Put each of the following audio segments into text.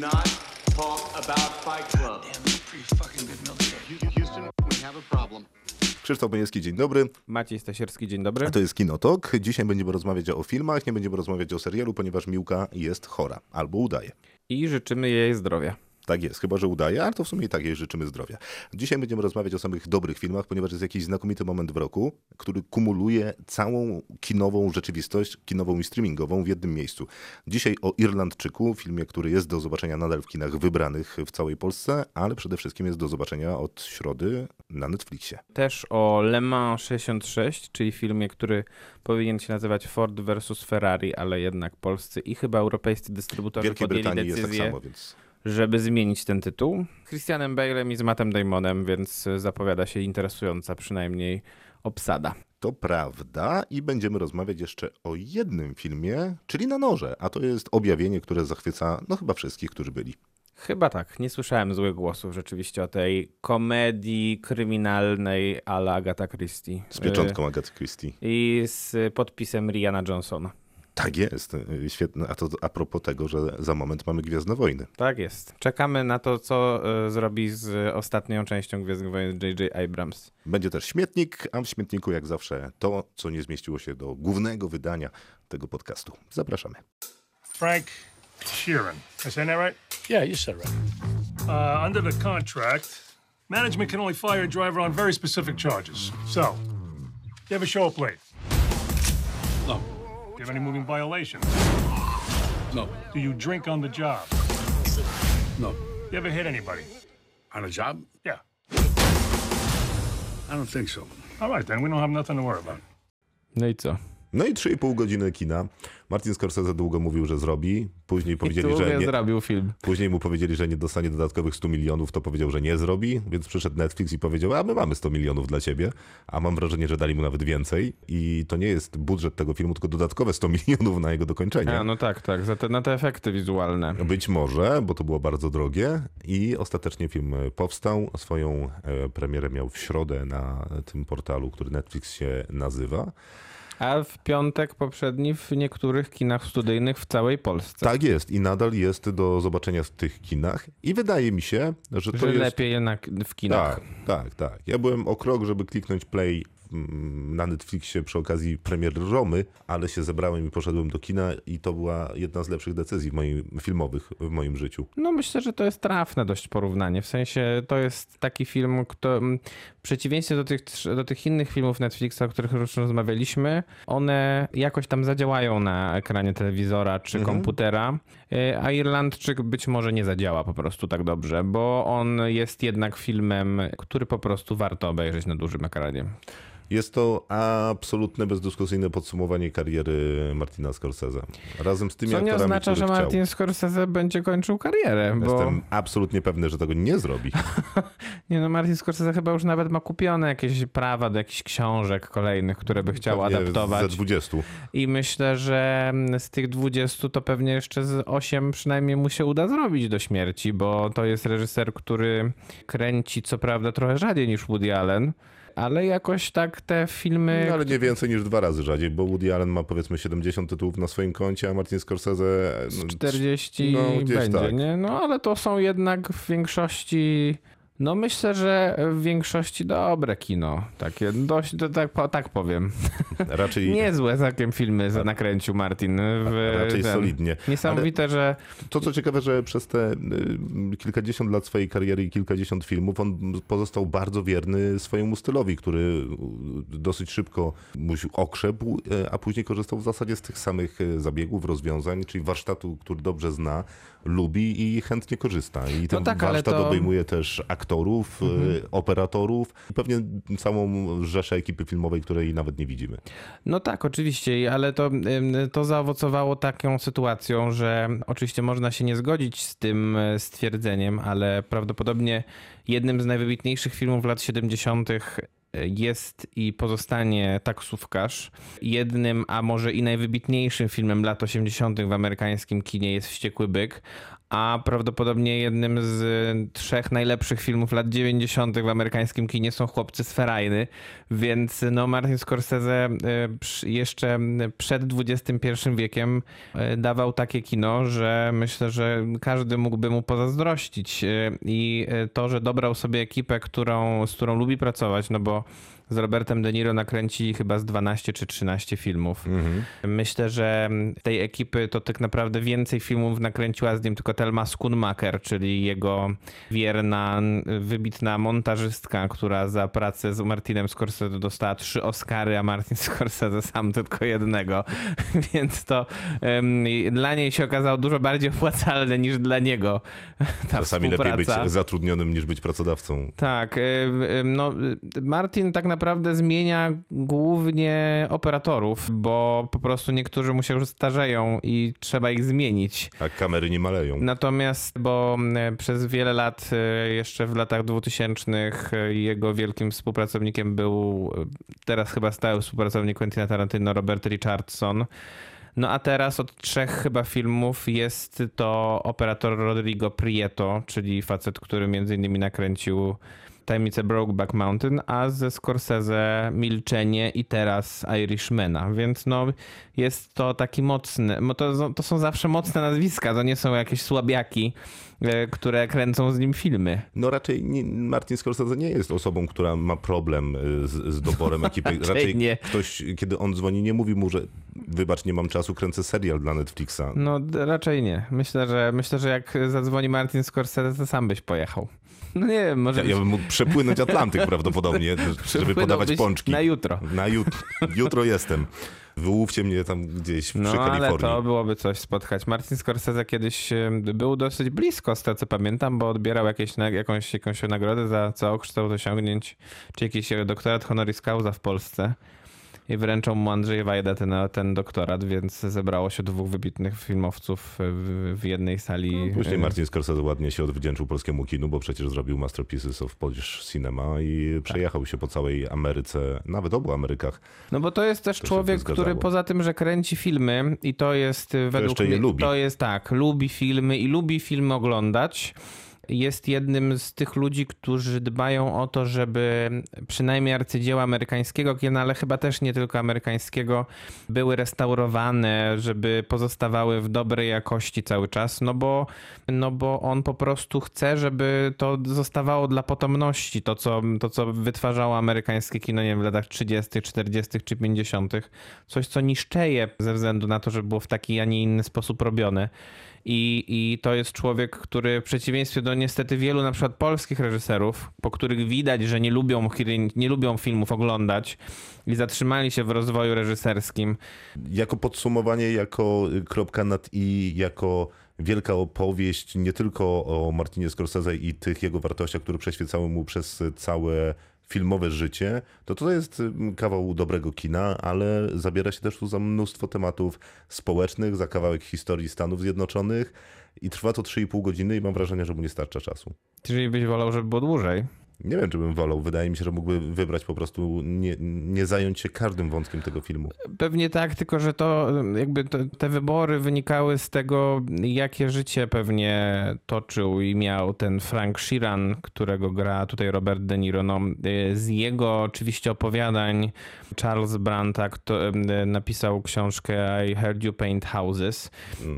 not talk about Fight Club. Houston, we have a problem. Krzysztof Boniecki, dzień dobry. Maciej Stasierski, dzień dobry. A to jest Kinotok. Dzisiaj będziemy rozmawiać o filmach, nie będziemy rozmawiać o serialu, ponieważ Miłka jest chora albo udaje. I życzymy jej zdrowia. Tak jest, chyba że udaje, ale to w sumie i tak jej życzymy zdrowia. Dzisiaj będziemy rozmawiać o samych dobrych filmach, ponieważ jest jakiś znakomity moment w roku, który kumuluje całą kinową rzeczywistość, kinową i streamingową w jednym miejscu. Dzisiaj o Irlandczyku, filmie, który jest do zobaczenia nadal w kinach wybranych w całej Polsce, ale przede wszystkim jest do zobaczenia od środy na Netflixie. Też o Le Mans 66, czyli filmie, który powinien się nazywać Ford vs Ferrari, ale jednak polscy i chyba europejscy dystrybutorzy Wielkiej podjęli Brytanii jest tak decyzję, samo, więc... żeby zmienić ten tytuł. Christianem Bale'em i z Mattem Damonem, więc zapowiada się interesująca przynajmniej obsada. To prawda i będziemy rozmawiać jeszcze o jednym filmie, czyli Na Noże, a to jest objawienie, które zachwyca no chyba wszystkich, którzy byli. Chyba tak, nie słyszałem złych głosów rzeczywiście o tej komedii kryminalnej a la Agatha Christie. Z pieczątką Agaty Christie. I z podpisem Rihanna Johnsona. Tak jest, świetne. A to a propos tego, że za moment mamy Gwiezdne Wojny. Tak jest. Czekamy na to, co y, zrobi z ostatnią częścią Gwiezdnych Wojen J.J. Abrams. Będzie też śmietnik, a w śmietniku jak zawsze to, co nie zmieściło się do głównego wydania tego podcastu. Zapraszamy. Frank Sheeran. I saying that right? Yeah, you said right. Uh, under the contract, management can only fire a driver on very specific charges. So, you ever show up late? No, Do you have any moving violations? no, Do you drink on the job? no. You ever hit anybody? On a job? Yeah. I don't think so. All right, then. We don't have nothing to worry about. No i co? No i 3,5 godziny kina. Martin Scorsese długo mówił, że zrobi. Później powiedzieli, że nie, zrobił film. Później mu powiedzieli, że nie dostanie dodatkowych 100 milionów, to powiedział, że nie zrobi, więc przyszedł Netflix i powiedział, a my mamy 100 milionów dla ciebie, a mam wrażenie, że dali mu nawet więcej i to nie jest budżet tego filmu, tylko dodatkowe 100 milionów na jego dokończenie. A, no tak, tak, za te, na te efekty wizualne. Być może, bo to było bardzo drogie i ostatecznie film powstał. Swoją e, premierę miał w środę na tym portalu, który Netflix się nazywa. A w piątek poprzedni w niektórych kinach studyjnych w całej Polsce. Tak jest i nadal jest do zobaczenia w tych kinach i wydaje mi się, że to że jest... lepiej jednak w kinach. Tak, tak, tak. Ja byłem o krok, żeby kliknąć play na Netflixie przy okazji premiery Romy, ale się zebrałem i poszedłem do kina i to była jedna z lepszych decyzji moim, filmowych w moim życiu. No myślę, że to jest trafne dość porównanie. W sensie to jest taki film, kto, w przeciwieństwie do tych, do tych innych filmów Netflixa, o których już rozmawialiśmy, one jakoś tam zadziałają na ekranie telewizora czy komputera, y, a Irlandczyk być może nie zadziała po prostu tak dobrze, bo on jest jednak filmem, który po prostu warto obejrzeć na dużym ekranie. Jest to absolutne, bezdyskusyjne podsumowanie kariery Martina Scorsese. Razem z tymi Co nie aktorami, oznacza, których że chciał. Martin Scorsese będzie kończył karierę, bo... Jestem absolutnie pewny, że tego nie zrobi. Nie no, Martin Scorsese chyba już nawet ma kupione jakieś prawa do jakichś książek kolejnych, które by chciał Pewnie adaptować. Ze 20. I myślę, że z tych 20 to pewnie jeszcze z 8 przynajmniej mu się uda zrobić do śmierci, bo to jest reżyser, który kręci co prawda trochę rzadziej niż Woody Allen, ale jakoś tak te filmy... No, ale nie więcej niż dwa razy rzadziej, bo Woody Allen ma powiedzmy 70 tytułów na swoim koncie, a Martin Scorsese... no, 40 no, będzie, tak. nie? No ale to są jednak w większości. No myślę, że w większości dobre kino. Takie dość, to tak, po- tak powiem. Raczej, Niezłe całkiem filmy za- nakręcił Martin. W, raczej ten- solidnie. Niesamowite, że To co ciekawe, że przez te y, kilkadziesiąt lat swojej kariery i kilkadziesiąt filmów on pozostał bardzo wierny swojemu stylowi, który y, dosyć szybko okrzepł, y, a później korzystał w zasadzie z tych samych zabiegów, rozwiązań, czyli warsztatu, który dobrze zna, lubi i chętnie korzysta. I ten tak, ale warsztat to- Mhm. obejmuje też aktorów, y, operatorów i pewnie całą rzeszę ekipy filmowej, której nawet nie widzimy. No tak, oczywiście, ale to, to zaowocowało taką sytuacją, że oczywiście można się nie zgodzić z tym e, stwierdzeniem, ale prawdopodobnie jednym z najwybitniejszych filmów lat 70. jest i pozostanie taksówkarz. Jednym, a może i najwybitniejszym filmem lat 80. w amerykańskim kinie jest Wściekły Byk. A prawdopodobnie jednym z trzech najlepszych filmów lat 90. w amerykańskim kinie są Chłopcy z Ferajny, więc no Martin Scorsese przy- jeszcze przed XXI wiekiem dawał takie kino, że myślę, że każdy mógłby mu pozazdrościć i to, że dobrał sobie ekipę, którą, z którą lubi pracować, no bo z Robertem De Niro nakręci chyba z 12 czy 13 filmów. Myślę, że tej ekipy to tak naprawdę więcej filmów nakręciła z nim tylko Telma Schoonmaker, czyli jego wierna, wybitna montażystka, która za pracę z Martinem Scorsese dostała trzy Oscary, a Martin Scorsese sam tylko jednego. Więc to em, dla niej się okazało dużo bardziej opłacalne niż dla niego ta Czasami lepiej być współpraca. zatrudnionym niż być pracodawcą. Tak, no Martin tak naprawdę zmienia głównie operatorów, bo po prostu niektórzy mu się już starzeją i trzeba ich zmienić. A kamery nie maleją. Natomiast, bo y, przez wiele lat, y, jeszcze w latach 2000 y, jego wielkim współpracownikiem był teraz chyba stały współpracownik Quentina Tarantino Robert Richardson. No a teraz od trzech chyba filmów jest to operator Rodrigo Prieto, czyli facet, który między innymi nakręcił Tajemnicę Brokeback Mountain, a ze Scorsese Milczenie i teraz Irishmana, więc no jest to taki mocny, to, to są zawsze mocne nazwiska, to nie są jakieś słabiaki, e, które kręcą z nim filmy. No raczej nie, Martin Scorsese nie jest osobą, która ma problem y, z, z doborem ekipy. Raczej nie. ktoś, kiedy on dzwoni, nie mówi mu, że wybacz, nie mam czasu, kręcę serial dla Netflixa. No raczej nie. Myślę, że myślę, że jak zadzwoni Martin Scorsese, to sam byś pojechał. No nie wiem, może Ja, ja bym mógł przepłynąć Atlantyk prawdopodobnie, żeby podawać pączki. na jutro. Na jutro. Jutro jestem. Wyłówcie mnie tam gdzieś No przy ale Kalifornii. to byłoby coś spotkać. Martin Scorsese kiedyś był dosyć blisko, z tego co pamiętam, bo odbierał jakieś, jakąś, jakąś nagrodę za całokształt osiągnięć, czy jakiś e, doktorat honoris causa w Polsce. I wręczał mu Andrzej Wajda ten, ten doktorat, więc zebrało się dwóch wybitnych filmowców w, w jednej sali. Później E, Martin Scorsese ładnie się odwdzięczył polskiemu kinu, bo przecież zrobił Masterpieces of Polish Cinema i przejechał się po całej Ameryce, nawet obu Amerykach. No bo to jest też się człowiek, który poza tym, że kręci filmy i to jest według je mnie, lubi. to jest tak, lubi filmy i lubi filmy oglądać. Jest jednym z tych ludzi, którzy dbają o to, żeby przynajmniej arcydzieła amerykańskiego kina, ale chyba też nie tylko amerykańskiego, były restaurowane, żeby pozostawały w dobrej jakości cały czas, no bo, no bo on po prostu chce, żeby to zostawało dla potomności, to co, to co wytwarzało amerykańskie kino nie wiem, w latach 30., 40. czy 50., coś co niszczeje ze względu na to, że było w taki, a nie inny sposób robione. I, I to jest człowiek, który w przeciwieństwie do niestety wielu na przykład polskich reżyserów, po których widać, że nie lubią, nie lubią filmów oglądać i zatrzymali się w rozwoju reżyserskim, Jako podsumowanie, jako kropka nad i, jako wielka opowieść nie tylko o Martinie Scorsese i tych jego wartościach, które przeświecały mu przez całe filmowe życie, to to jest mm, kawał dobrego kina, ale zabiera się też tu za mnóstwo tematów społecznych, za kawałek historii Stanów Zjednoczonych i trwa to 3,5 godziny i mam wrażenie, że mu nie starcza czasu. Czyli byś wolał, żeby było dłużej. Nie wiem, czy bym wolał. Wydaje mi się, że mógłby wybrać po prostu, nie, nie zająć się każdym wątkiem tego filmu. Pewnie tak, tylko że to jakby to, te wybory wynikały z tego, jakie życie pewnie toczył i miał ten Frank Sheeran, którego gra tutaj Robert De Niro. No, z jego oczywiście opowiadań Charles Branta, kto napisał książkę I Heard You Paint Houses.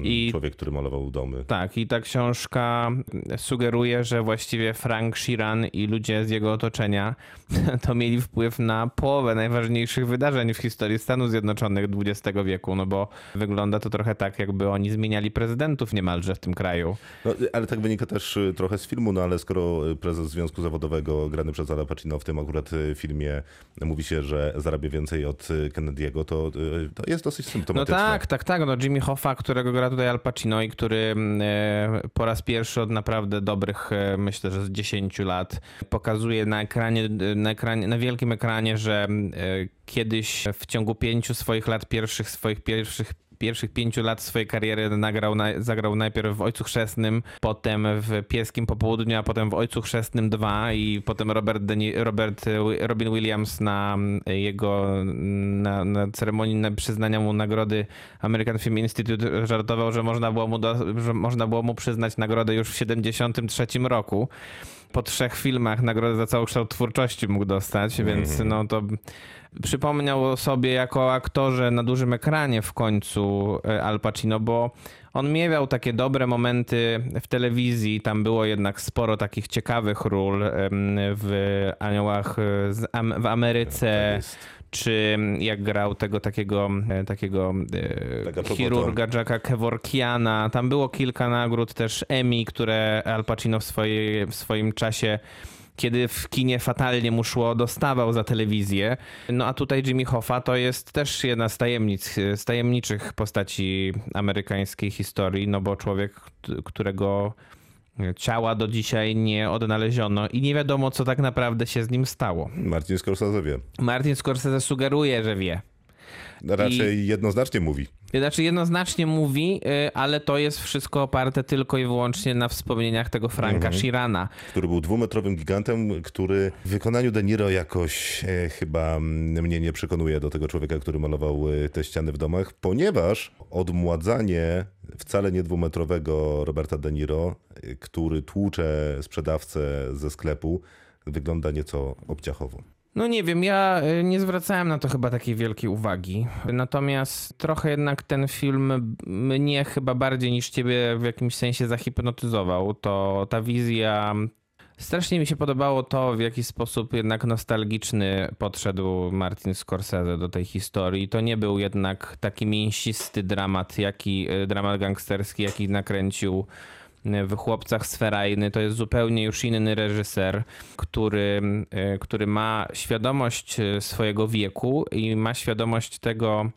I Człowiek, który malował domy. tak, i ta książka sugeruje, że właściwie Frank Sheeran i ludzie z jego otoczenia to mieli wpływ na połowę najważniejszych wydarzeń w historii Stanów Zjednoczonych XX wieku, no bo wygląda to trochę tak, jakby oni zmieniali prezydentów niemalże w tym kraju. No, ale tak wynika też y, trochę z filmu, no ale skoro y, prezes Związku Zawodowego grany przez Ala Pacino w tym akurat y, filmie mówi się, że zarabia więcej od Kennedy'ego, to, to jest dosyć No symptomatyczne. tak, tak, tak. No Jimmy Hoffa, którego gra tutaj Al Pacino i który mm, e, po raz pierwszy od naprawdę dobrych, e, myślę, że z 10 lat pokazuje na ekranie, na, ekranie, na wielkim ekranie, że e, kiedyś w ciągu pięciu swoich lat pierwszych, swoich pierwszych pierwszych pięciu lat swojej kariery nagrał, na, zagrał najpierw w Ojcu Chrzestnym, potem w Pieskim Popołudniu, a potem w Ojcu Chrzestnym 2 i potem Robert, Deni, Robert e, Robin Williams na jego na, na ceremonii na przyznania mu nagrody American Film Institute żartował, że można było mu, do, że można było mu przyznać nagrodę już w 73 roku po trzech filmach nagrodę za całokształt twórczości mógł dostać, więc no to przypomniał sobie jako aktorze na dużym ekranie w końcu e, Al Pacino, bo on miewał takie dobre momenty w telewizji, tam było jednak sporo takich ciekawych ról w Aniołach e, w Ameryce, czy jak grał tego takiego, e, takiego e, chirurga Jacka Kevorkiana. Tam było kilka nagród też Emmy, które Al Pacino w, swojej, w swoim czasie kiedy w kinie fatalnie mu szło, dostawał za telewizję. No a tutaj Jimmy Hoffa to jest też jedna z tajemnic, z tajemniczych postaci amerykańskiej historii, no bo człowiek, którego ciała do dzisiaj nie odnaleziono i nie wiadomo, co tak naprawdę się z nim stało. Martin Scorsese wie. Martin Scorsese sugeruje, że wie. Raczej jednoznacznie mówi. Znaczy jednoznacznie mówi, y, ale to jest wszystko oparte tylko i wyłącznie na wspomnieniach tego Franka Shirana. który był dwumetrowym gigantem, który w wykonaniu De Niro jakoś e, chyba mnie nie przekonuje do tego człowieka, który malował e, te ściany w domach, ponieważ odmładzanie wcale nie dwumetrowego Roberta De Niro, e, który tłucze sprzedawcę ze sklepu, wygląda nieco obciachowo. No nie wiem, ja y, nie zwracałem na to chyba takiej wielkiej uwagi. Natomiast trochę jednak ten film mnie chyba bardziej niż ciebie w jakimś sensie zahipnotyzował. To ta wizja. Strasznie mi się podobało to, w jaki sposób jednak nostalgiczny podszedł Martin Scorsese do tej historii. To nie był jednak taki mięsisty dramat, jaki, y, dramat gangsterski, jaki nakręcił w Chłopcach Sferajny. To jest zupełnie już inny reżyser, który, e, który ma świadomość e, swojego wieku i ma świadomość tego,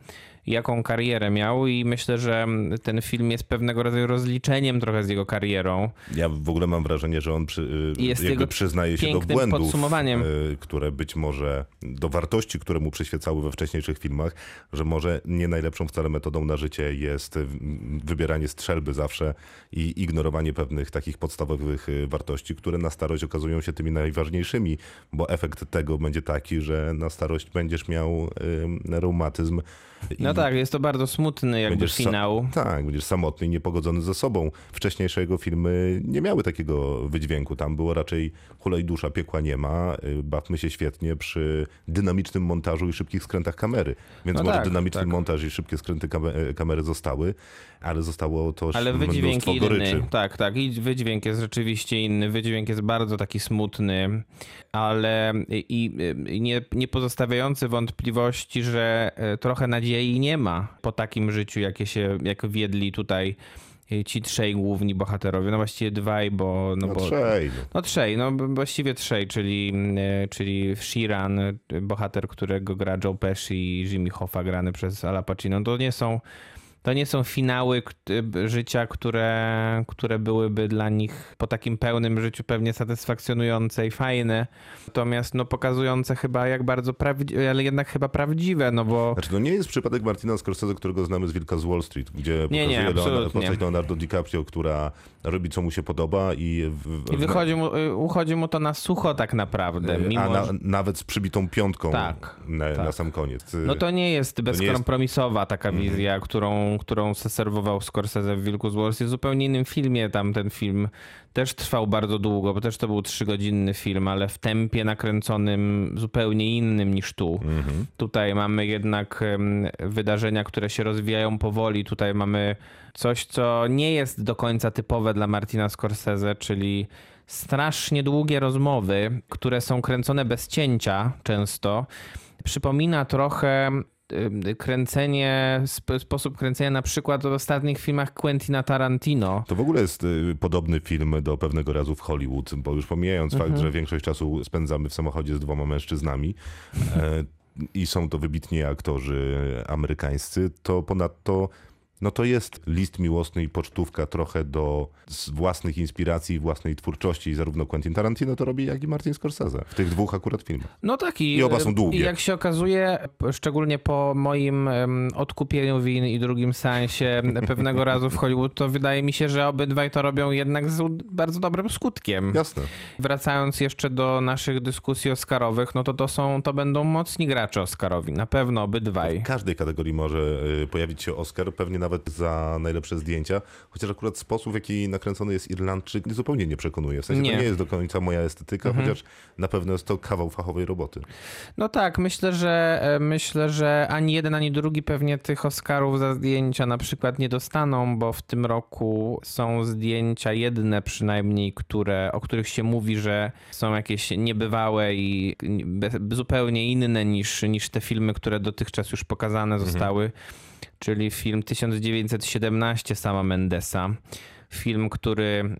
jaką karierę miał i myślę, że ten film jest pewnego rodzaju rozliczeniem trochę z jego karierą. Ja w ogóle mam wrażenie, że on przy, Jest jakby przyznaje się do błędów, podsumowaniem. e, które być może, do wartości, które mu przyświecały we wcześniejszych filmach, że może nie najlepszą wcale metodą na życie jest w- wybieranie strzelby zawsze i ignorowanie pewnych takich podstawowych e, wartości, które na starość okazują się tymi najważniejszymi, bo efekt tego będzie taki, że na starość będziesz miał e, reumatyzm. No tak, jest to bardzo smutny jakby Będziesz finał. tak, będziesz samotny i niepogodzony ze sobą. Wcześniejsze jego filmy nie miały takiego wydźwięku. Tam było raczej hulej dusza, piekła nie ma. y, Bawmy się świetnie przy dynamicznym montażu i szybkich skrętach kamery. Więc No może tak, dynamiczny tak. montaż i szybkie skręty kame- kamery zostały, ale zostało to Ale wydźwięk inny. goryczy. Tak, tak. I wydźwięk jest rzeczywiście inny. Wydźwięk jest bardzo taki smutny, ale i, i nie, nie pozostawiający wątpliwości, że e, trochę nadziei nie ma po takim życiu, jakie się, jak wiedli tutaj e, ci trzej główni bohaterowie. No właściwie dwaj, bo... No, No bo trzej. no. no trzej, no właściwie trzej, czyli, e, czyli Shiran, bohater, którego gra Joe Pesci i Jimmy Hoffa grany przez Ala Pacino. To nie są, to nie są finały życia, które, które byłyby dla nich po takim pełnym życiu pewnie satysfakcjonujące i fajne. Natomiast no pokazujące chyba jak bardzo prawdziwe, ale jednak chyba prawdziwe, no bo Znaczy, to nie jest przypadek Martina Scorsese, którego znamy z Wilka z Wall Street, gdzie Nie, nie, pokazuje Leona- absolutnie. postać Leonardo DiCaprio, która robi co mu się podoba i, w, i wychodzi mu, y, uchodzi mu to na sucho tak naprawdę. Mimo, a na, nawet z przybitą piątką Tak, na, na tak. sam koniec. No to nie jest jest- bezkompromisowa taka wizja, którą, którą serwował Scorsese w Wilku z Wall Street. W zupełnie innym filmie tam ten film też trwał bardzo długo, bo też to był trzygodzinny film, ale w tempie nakręconym zupełnie innym niż tu. Tutaj mamy jednak wydarzenia, które się rozwijają powoli. Tutaj mamy coś, co nie jest do końca typowe dla Martina Scorsese, czyli strasznie długie rozmowy, które są kręcone bez cięcia często. Przypomina trochę kręcenie, sp- sposób kręcenia na przykład w ostatnich filmach Quentina Tarantino. To w ogóle jest y, podobny film do pewnego razu w Hollywood, bo już pomijając Mhm. fakt, że większość czasu spędzamy w samochodzie z dwoma mężczyznami e, i są to wybitni aktorzy amerykańscy, to ponadto No to jest list miłosny i pocztówka trochę do z własnych inspiracji własnej twórczości. Zarówno Quentin Tarantino to robi, jak i Martin Scorsese. W tych dwóch akurat filmach. No tak i, I oba są długie. I jak się okazuje, szczególnie po moim odkupieniu win i drugim seansie pewnego razu w Hollywood, to wydaje mi się, że obydwaj to robią jednak z bardzo dobrym skutkiem. Jasne. Wracając jeszcze do naszych dyskusji oscarowych, no to to są, to będą mocni gracze oscarowi, na pewno obydwaj. W każdej kategorii może y, pojawić się Oscar, pewnie nawet za najlepsze zdjęcia, chociaż akurat sposób, w jaki nakręcony jest Irlandczyk, zupełnie nie przekonuje. W sensie Nie. to nie jest do końca moja estetyka, chociaż na pewno jest to kawał fachowej roboty. No tak, myślę, że e, myślę, że ani jeden, ani drugi pewnie tych Oscarów za zdjęcia na przykład nie dostaną, bo w tym roku są zdjęcia jedne przynajmniej, które, o których się mówi, że są jakieś niebywałe i zupełnie inne niż, niż te filmy, które dotychczas już pokazane zostały, czyli film 1917 sama Mendesa. Film, który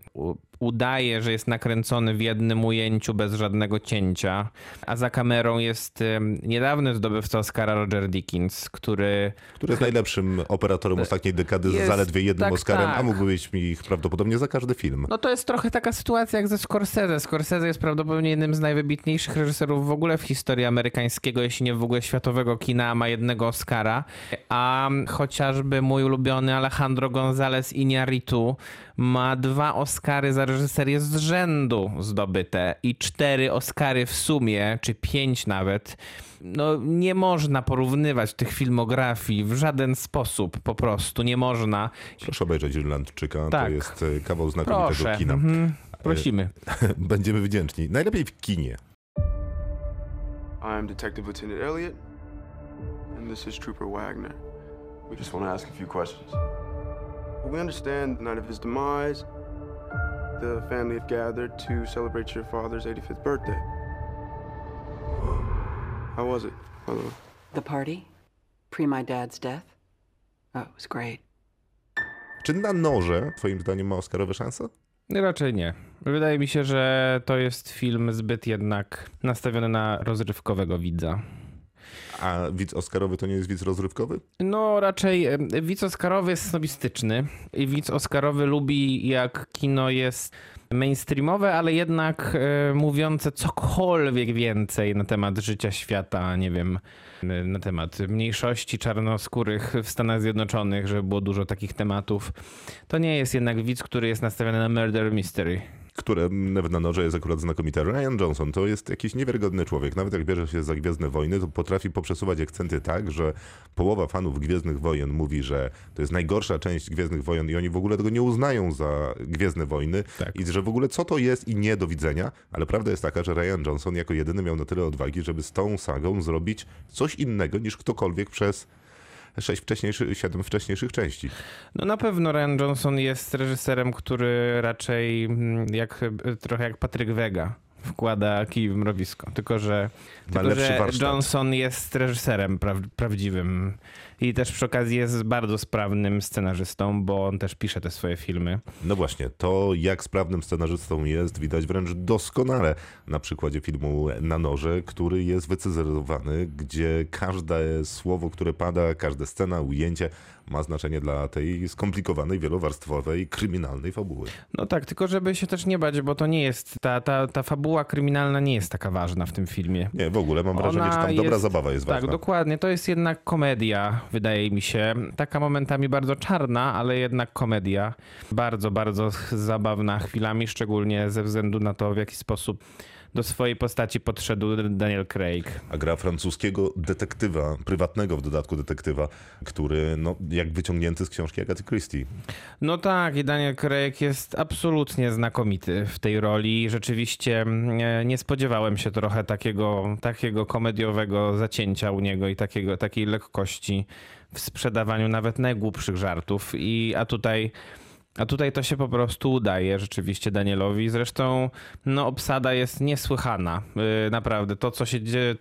udaje, że jest nakręcony w jednym ujęciu bez żadnego cięcia, a za kamerą jest niedawny zdobywca Oscara Roger Dickens, który Który jest najlepszym operatorem ostatniej dekady z Jest, zaledwie jednym tak, Oscarem, a tak. mógłby być mi ich prawdopodobnie za każdy film. No to jest trochę taka sytuacja jak ze Scorsese. Scorsese jest prawdopodobnie jednym z najwybitniejszych reżyserów w ogóle w historii amerykańskiego, jeśli nie w ogóle światowego kina, ma jednego Oscara. A chociażby mój ulubiony Alejandro González Iñárritu ma dwa Oscary za reżyserię z rzędu zdobyte i cztery Oscary w sumie, czy pięć nawet. No nie można porównywać tych filmografii w żaden sposób, po prostu nie można. Proszę obejrzeć Irlandczyka, to Tak. jest e, kawał znakomitego Proszę. kina. Mhm. Prosimy. Będziemy wdzięczni. Najlepiej w kinie. I'm Detective Lieutenant Elliot, and this is Trooper Wagner. We just want to ask a few questions. We understand the night of his demise, the family had gathered to celebrate your father's 85th birthday. How was it? Hello. The party? Pre my dad's death? Oh, it was great. Czy na noże, twoim zdaniem, ma Oscarowe szanse? Raczej nie. Wydaje mi się, że to jest film zbyt jednak nastawiony na rozrywkowego widza. A widz Oscarowy to nie jest widz rozrywkowy? No raczej widz Oscarowy jest snobistyczny i widz Oscarowy lubi jak kino jest mainstreamowe, ale jednak e, mówiące cokolwiek więcej na temat życia świata, nie wiem, e, na temat mniejszości czarnoskórych w Stanach Zjednoczonych, żeby było dużo takich tematów. To nie jest jednak widz, który jest nastawiony na murder mystery. Które na noże jest akurat znakomite. Ryan Johnson to jest jakiś niewiarygodny człowiek. Nawet jak bierze się za Gwiezdne Wojny, to potrafi poprzesuwać akcenty tak, że połowa fanów Gwiezdnych Wojen mówi, że to jest najgorsza część Gwiezdnych Wojen i oni w ogóle tego nie uznają za Gwiezdne Wojny Tak. i że w ogóle co to jest i nie do widzenia. Ale prawda jest taka, że Ryan Johnson jako jedyny miał na tyle odwagi, żeby z tą sagą zrobić coś innego niż ktokolwiek przez sześć wcześniejszych, siedem wcześniejszych części. No na pewno Ryan Johnson jest reżyserem, który raczej mm, jak, trochę jak Patryk Wega wkłada kij w mrowisko. Tylko, że, tylko, że. Johnson jest reżyserem pra prawdziwym i też przy okazji jest bardzo sprawnym scenarzystą, bo on też pisze te swoje filmy. No właśnie, to jak sprawnym scenarzystą jest, widać wręcz doskonale na przykładzie filmu Na noże, który jest wycyzelowany, gdzie każde słowo, które pada, każda scena, ujęcie ma znaczenie dla tej skomplikowanej, wielowarstwowej, kryminalnej fabuły. No tak, tylko żeby się też nie bać, bo to nie jest, ta, ta, ta fabuła kryminalna nie jest taka ważna w tym filmie. Nie, w ogóle mam wrażenie, Ona że tam dobra jest- zabawa jest Tak, ważna. dokładnie. To jest jednak komedia, wydaje mi się. Taka momentami bardzo czarna, ale jednak komedia. Bardzo, bardzo zabawna chwilami, szczególnie ze względu na to, w jaki sposób do swojej postaci podszedł Daniel Craig. A gra francuskiego detektywa, prywatnego w dodatku detektywa, który no, jak wyciągnięty z książki Agaty Christie. No tak, i Daniel Craig jest absolutnie znakomity w tej roli. Rzeczywiście nie, nie spodziewałem się trochę takiego, takiego komediowego zacięcia u niego i takiego, takiej lekkości w sprzedawaniu nawet najgłupszych żartów. I, a tutaj. A tutaj to się po prostu udaje rzeczywiście Danielowi. Zresztą no, obsada jest niesłychana. Yy, naprawdę. To, co się dzieje,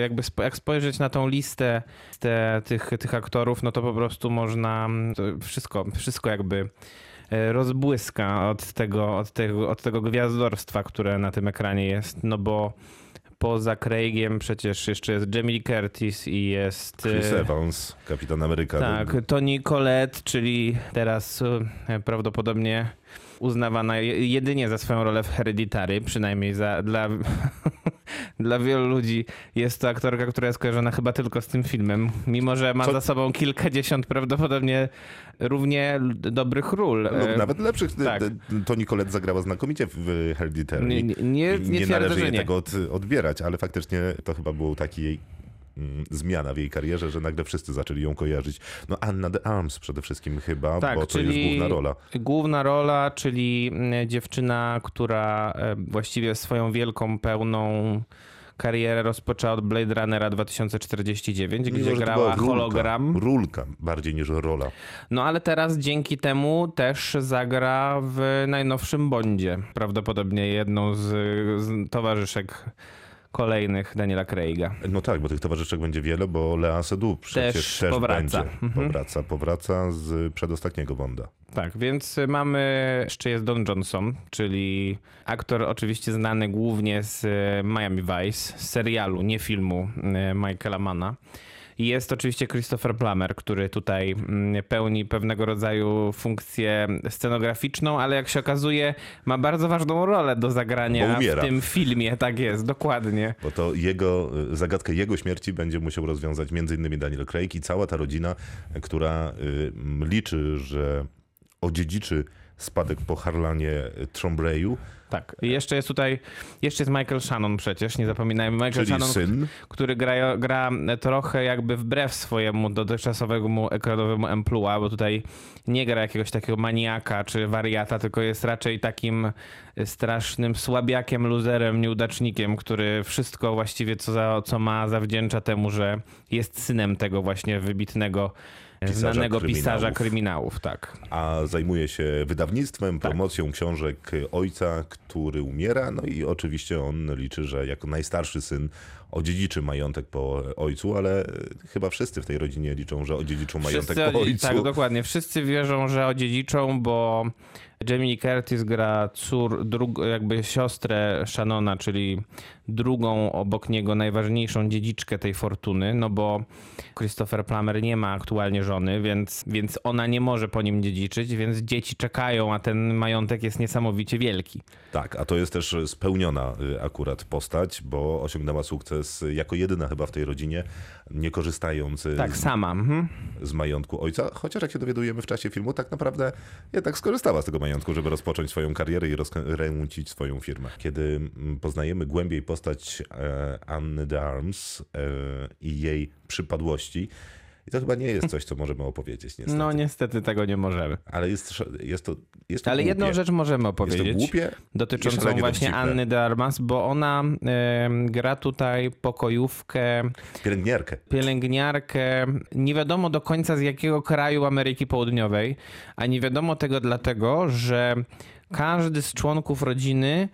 jakby spo, jak spojrzeć na tą listę te, tych, tych aktorów, no to po prostu można to wszystko, wszystko jakby e, rozbłyska od tego, od, tego, od tego gwiazdorstwa, które na tym ekranie jest, no bo poza Craigiem przecież jeszcze jest Jamie Lee Curtis i jest... Chris e, Evans, Kapitan Ameryka. Tak, Toni Collette, czyli teraz e, prawdopodobnie uznawana je- jedynie za swoją rolę w Hereditary, przynajmniej za, dla, dla wielu ludzi jest to aktorka, która jest kojarzona chyba tylko z tym filmem, mimo że ma Co- za sobą kilkadziesiąt prawdopodobnie równie dobrych ról. Lub E, nawet lepszych. tak. Toni Collette zagrała znakomicie w Hereditary. Nie- nie- nie- nie należy jej tego od, odbierać, ale faktycznie to chyba był taki jej zmiana w jej karierze, że nagle wszyscy zaczęli ją kojarzyć. No Anna the Arms przede wszystkim chyba, Tak, bo to jest główna rola. Główna rola, czyli mm, dziewczyna, która e, właściwie swoją wielką, pełną karierę rozpoczęła od Blade Runnera 2049, Mimo, gdzie grała rulka, hologram. Rulka bardziej niż rola. No ale teraz dzięki temu też zagra w najnowszym Bondzie. Prawdopodobnie jedną z, z towarzyszek kolejnych Daniela Craiga. No tak, bo tych towarzyszek będzie wiele, bo Lea Seydoux przecież Też też, powraca. będzie. Mhm. Powraca, powraca z przedostatniego Bonda. Tak, więc mamy, jeszcze jest Don Johnson, czyli aktor oczywiście znany głównie z e, Miami Vice, z serialu, nie filmu e, Michaela Manna. Jest oczywiście Christopher Plummer, który tutaj mm, pełni pewnego rodzaju funkcję scenograficzną, ale jak się okazuje, ma bardzo ważną rolę do zagrania w tym filmie. Tak jest, dokładnie. Bo to jego, zagadkę jego śmierci będzie musiał rozwiązać innymi Daniel Craig i cała ta rodzina, która y, liczy, że odziedziczy spadek po Harlanie Trombreyu, Tak. I jeszcze jest tutaj, jeszcze jest Michael Shannon przecież, nie zapominajmy. Michael czyli Shannon, syn. który gra, gra trochę jakby wbrew swojemu dotychczasowemu ekranowemu emploi, bo tutaj nie gra jakiegoś takiego maniaka czy wariata, tylko jest raczej takim strasznym słabiakiem, luzerem, nieudacznikiem, który wszystko właściwie co, za, co ma zawdzięcza temu, że jest synem tego właśnie wybitnego, Pisarza znanego pisarza kryminałów. kryminałów. Tak. a zajmuje się wydawnictwem, promocją książek ojca, który umiera. No i oczywiście on liczy, że jako najstarszy syn odziedziczy majątek po ojcu, ale e, chyba wszyscy w tej rodzinie liczą, że odziedziczą majątek Wszyscy, po ojcu. Tak, dokładnie. Wszyscy wierzą, że odziedziczą, bo Jamie Curtis gra cór, drug, jakby siostrę Shannona, czyli drugą obok niego najważniejszą dziedziczkę tej fortuny, no bo Christopher Plummer nie ma aktualnie żony, więc, więc ona nie może po nim dziedziczyć, więc dzieci czekają, a ten majątek jest niesamowicie wielki. Tak, a to jest też spełniona y, akurat postać, bo osiągnęła sukces jako jedyna chyba w tej rodzinie, nie korzystając Tak, z, sama. Mhm. z majątku ojca, chociaż jak się dowiadujemy w czasie filmu, tak naprawdę jednak skorzystała z tego majątku, żeby rozpocząć swoją karierę i rozkręcić swoją firmę. Kiedy mm, poznajemy głębiej postać e, Anny de Arms e, i jej przypadłości, i to chyba nie jest coś, co możemy opowiedzieć niestety. No niestety tego nie możemy. Ale jest, jest to jest to Ale jedną głupie. rzecz możemy Jest to opowiedzieć. głupie dotyczącą właśnie dowcipne. Anny de Armas, bo ona em, gra tutaj pokojówkę, Pielęgniarkę. pielęgniarkę, nie wiadomo do końca z jakiego kraju Ameryki Południowej, a nie wiadomo tego dlatego, że każdy z członków rodziny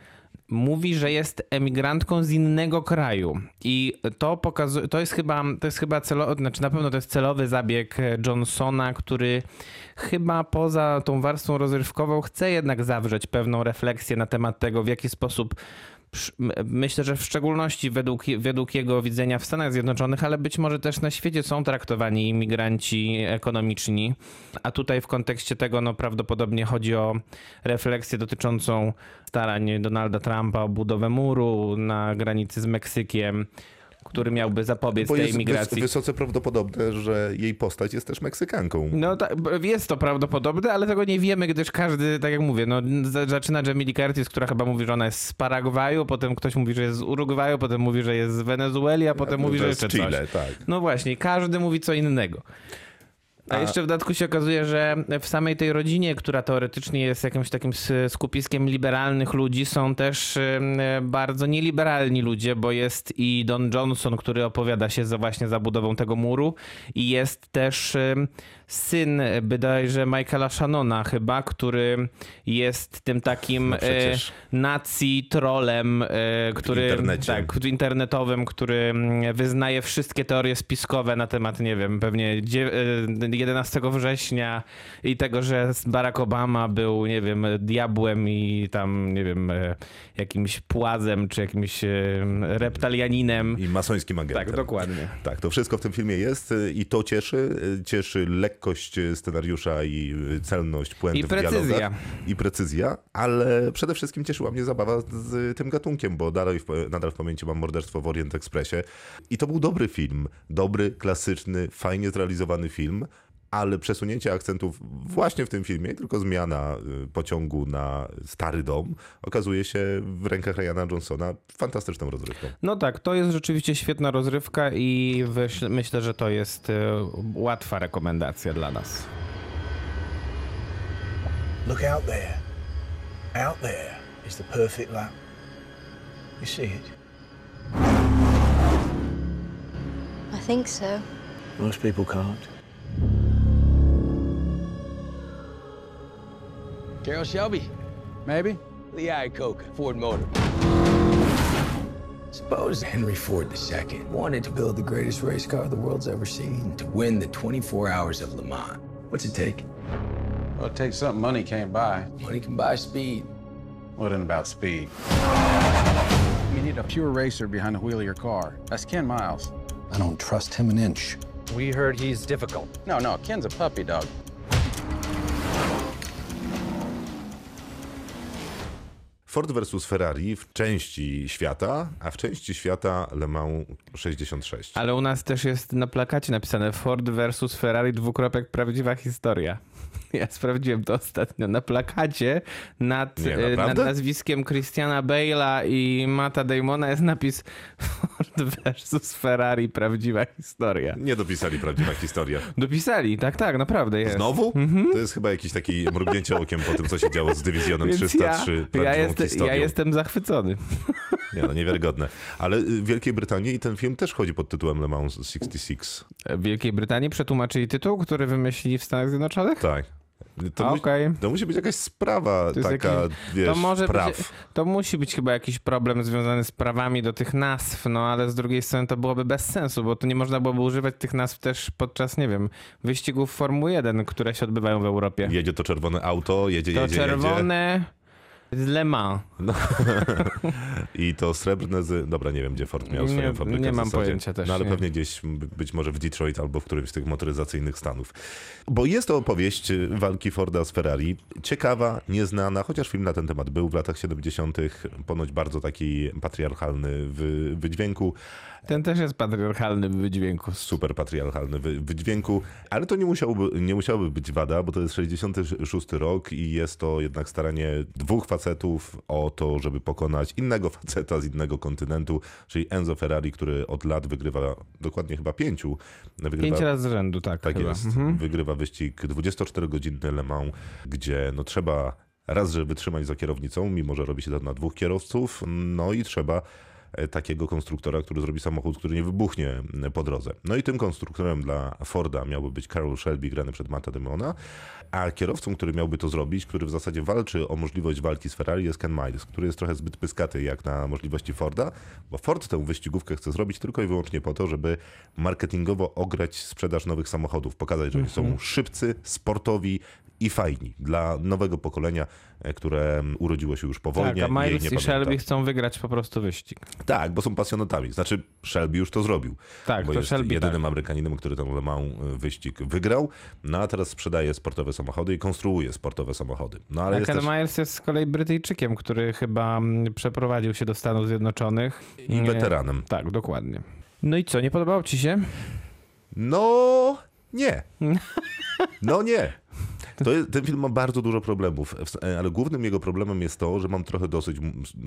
mówi, że jest emigrantką z innego kraju. I to pokazuje, to jest chyba, to jest chyba celowy, znaczy na pewno to jest celowy zabieg Johnsona, który chyba poza tą warstwą rozrywkową chce jednak zawrzeć pewną refleksję na temat tego, w jaki sposób Myślę, że w szczególności według, według jego widzenia w Stanach Zjednoczonych, ale być może też na świecie są traktowani imigranci ekonomiczni. A tutaj w kontekście tego no, prawdopodobnie chodzi o refleksję dotyczącą starań Donalda Trumpa o budowę muru na granicy z Meksykiem, który miałby zapobiec Bo tej jest wys- imigracji. wysoce prawdopodobne, że jej postać jest też Meksykanką. No tak, jest to prawdopodobne, ale tego nie wiemy, gdyż każdy, tak jak mówię, no, z- zaczyna Jamie Lee Curtis, która chyba mówi, że ona jest z Paragwaju, potem ktoś mówi, że jest z Urugwaju, potem mówi, że jest z Wenezueli, a potem mówi, że jest coś. Chile, tak. No właśnie, każdy mówi co innego. A jeszcze w dodatku się okazuje, że w samej tej rodzinie, która teoretycznie jest jakimś takim skupiskiem liberalnych ludzi, są też bardzo nieliberalni ludzie, bo jest i Don Johnson, który opowiada się za właśnie za budową tego muru i jest też syn bodajże Michaela Shannona chyba, który jest tym takim No przecież. e, nazi trolem, e, który internecie. tak, internetowym, który mm, wyznaje wszystkie teorie spiskowe na temat, nie wiem, pewnie dzie- e, 11 września i tego, że Barack Obama był, nie wiem, diabłem i tam, nie wiem, jakimś płazem czy jakimś reptalianinem. I masońskim agentem. Tak, dokładnie. Tak, to wszystko w tym filmie jest i to cieszy. Cieszy lekkość y, scenariusza i y, celność puenty I precyzja. I precyzja, ale przede wszystkim cieszyła mnie zabawa z tym gatunkiem, bo dalej nadal w pamięci mam Morderstwo w Orient Expressie i to był dobry film. Dobry, klasyczny, fajnie zrealizowany film, ale przesunięcie akcentów właśnie w tym filmie, tylko zmiana y, pociągu na stary dom, okazuje się w rękach Ryana Johnsona fantastyczną rozrywką. No tak, to jest rzeczywiście świetna rozrywka i myślę, że to jest e, łatwa rekomendacja dla nas. Look out there. Out there is the perfect lamp. You see it? I think so. Most people can't. Carol Shelby. Maybe. Lee Iacocca, Ford Motor. Suppose Henry Ford II wanted to build the greatest race car the world's ever seen to win the 24 hours of Le Mans. What's it take? Well, it takes something money can't buy. Money can buy speed. What in about speed? You need a pure racer behind the wheel of your car. That's Ken Miles. I don't trust him an inch. We heard he's difficult. No, no, Ken's a puppy dog. Ford versus Ferrari w części świata, a w części świata Le Mans 66. Ale u nas też jest na plakacie napisane Ford versus Ferrari dwukropek prawdziwa historia. Ja sprawdziłem to ostatnio. Na plakacie nad, Nie, e, nad nazwiskiem Christiana Bale'a i Mata Damona jest napis Ford versus Ferrari prawdziwa historia. Nie dopisali prawdziwa historia. Dopisali, tak, tak, naprawdę jest. Znowu? To jest chyba jakiś taki mrugnięcie okiem po tym, co się działo z dywizjonem Więc 303. ja, ja, historią. ja jestem zachwycony. Nie, no niewiarygodne. Ale y, w Wielkiej Brytanii i ten film też chodzi pod tytułem Le Mans 66. W Wielkiej Brytanii przetłumaczyli tytuł, który wymyślili w Stanach Zjednoczonych? Tak. To, mu- Okej. to musi być jakaś sprawa taka, jakiś- wiesz, to może praw. Być, to musi być chyba jakiś problem związany z prawami do tych nazw, no ale z drugiej strony to byłoby bez sensu, bo to nie można byłoby używać tych nazw też podczas, nie wiem, wyścigów Formuły 1, które się odbywają w Europie. Jedzie to czerwone auto, jedzie, To jedzie, czerwone z Le Mans. jedzie. I to srebrne z... Dobra, nie wiem, gdzie Ford miał Nie- swoją fabrykę nie mam zasadzie. pojęcia też, No ale nie. pewnie gdzieś, być może w Detroit albo w którymś z tych motoryzacyjnych stanów. Bo jest to opowieść y, walki Forda z Ferrari. Ciekawa, nieznana, chociaż film na ten temat był w latach 70. Ponoć bardzo taki patriarchalny w wydźwięku. Ten też jest patriarchalny w wydźwięku. super patriarchalny wy- wydźwięku, ale to nie musiałoby, nie musiałoby być wada, bo to jest 66 rok i jest to jednak staranie dwóch facetów o to, żeby pokonać innego faceta z innego kontynentu, czyli Enzo Ferrari, który od lat wygrywa, dokładnie chyba pięciu, wygrywa, Pięć razy z rzędu, tak, tak chyba. jest, Mhm. wygrywa wyścig 24-godzinny Le Mans, gdzie no trzeba raz, żeby wytrzymać za kierownicą, mimo że robi się to na dwóch kierowców, no i trzeba takiego konstruktora, który zrobi samochód, który nie wybuchnie po drodze. No i tym konstruktorem dla Forda miałby być Carol Shelby, grany przed Matta Damona, a kierowcą, który miałby to zrobić, który w zasadzie walczy o możliwość walki z Ferrari jest Ken Miles, który jest trochę zbyt pyskaty jak na możliwości Forda, bo Ford tę wyścigówkę chce zrobić tylko i wyłącznie po to, żeby marketingowo ograć sprzedaż nowych samochodów, pokazać, że oni są szybcy, sportowi i fajni dla nowego pokolenia, e, które urodziło się już po wojnie. Tak, a i Miles i pamięta. Shelby chcą wygrać po prostu wyścig. Tak, bo są pasjonatami. Znaczy, Shelby już to zrobił. Tak, bo to jest Shelby jedynym tak. Amerykaninem, który ten Le Mans y, wyścig wygrał. No a teraz sprzedaje sportowe samochody i konstruuje sportowe samochody. No ale A jest Ken też... Miles jest z kolei Brytyjczykiem, który chyba mm, przeprowadził się do Stanów Zjednoczonych. I weteranem. Tak, dokładnie. No i co, nie podobało ci się? No nie. No nie. To jest, ten film ma bardzo dużo problemów, ale głównym jego problemem jest to, że mam trochę dosyć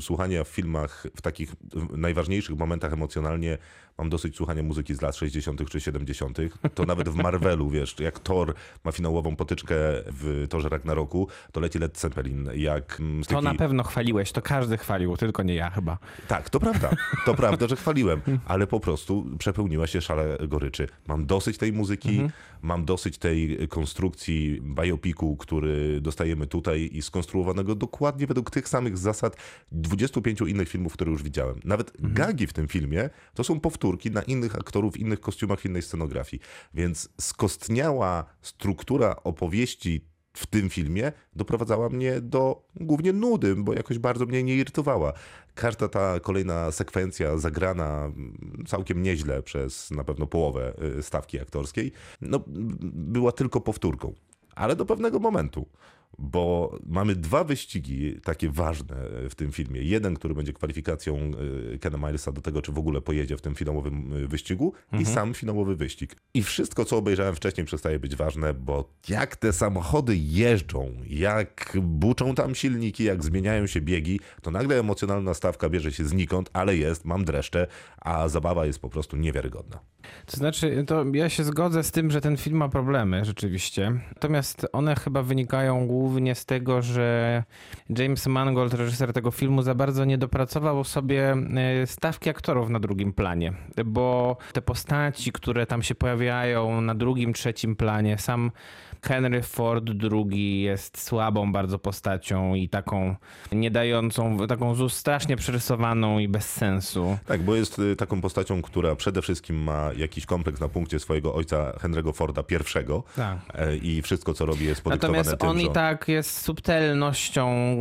słuchania w filmach, w takich najważniejszych momentach emocjonalnie, mam dosyć słuchania muzyki z lat 60. czy 70. To nawet w Marvelu, wiesz, jak Thor ma finałową potyczkę w Torze Ragnaroku, to leci Led Zeppelin. Jak mm, To na pewno chwaliłeś, to każdy chwalił, tylko nie ja chyba. tak, to prawda. To prawda, że chwaliłem, ale po prostu przepełniła się szale goryczy. Mam dosyć tej muzyki, mam dosyć tej konstrukcji biopiku, który dostajemy tutaj i skonstruowanego dokładnie według tych samych zasad 25 innych filmów, które już widziałem. Nawet gagi w tym filmie to są powtórki na innych aktorów, innych kostiumach, innej scenografii. Więc skostniała struktura opowieści w tym filmie doprowadzała mnie do głównie nudy, bo jakoś bardzo mnie nie irytowała. Każda ta kolejna sekwencja zagrana całkiem nieźle przez na pewno połowę y, stawki aktorskiej, no, była tylko powtórką. Ale do pewnego momentu bo mamy dwa wyścigi takie ważne w tym filmie. Jeden, który będzie kwalifikacją y, Kena Milesa do tego, czy w ogóle pojedzie w tym finałowym y, wyścigu i sam finałowy wyścig. I wszystko, co obejrzałem wcześniej przestaje być ważne, bo jak te samochody jeżdżą, jak buczą tam silniki, jak zmieniają się biegi, to nagle emocjonalna stawka bierze się znikąd, ale jest, mam dreszcze, a zabawa jest po prostu niewiarygodna. To znaczy, to ja się zgodzę z tym, że ten film ma problemy rzeczywiście. Natomiast one chyba wynikają głównie z tego, że James Mangold, reżyser tego filmu, za bardzo nie dopracował sobie e, stawki aktorów na drugim planie. Bo te postaci, które tam się pojawiają na drugim, trzecim planie, sam Henry Ford II jest słabą bardzo postacią i taką nie dającą, taką strasznie przerysowaną i bez sensu. Tak, bo jest y, taką postacią, która przede wszystkim ma jakiś kompleks na punkcie swojego ojca Henry'ego Forda I Tak. e, i wszystko, co robi jest podyktowane Natomiast tym, on i tak jest subtelnością,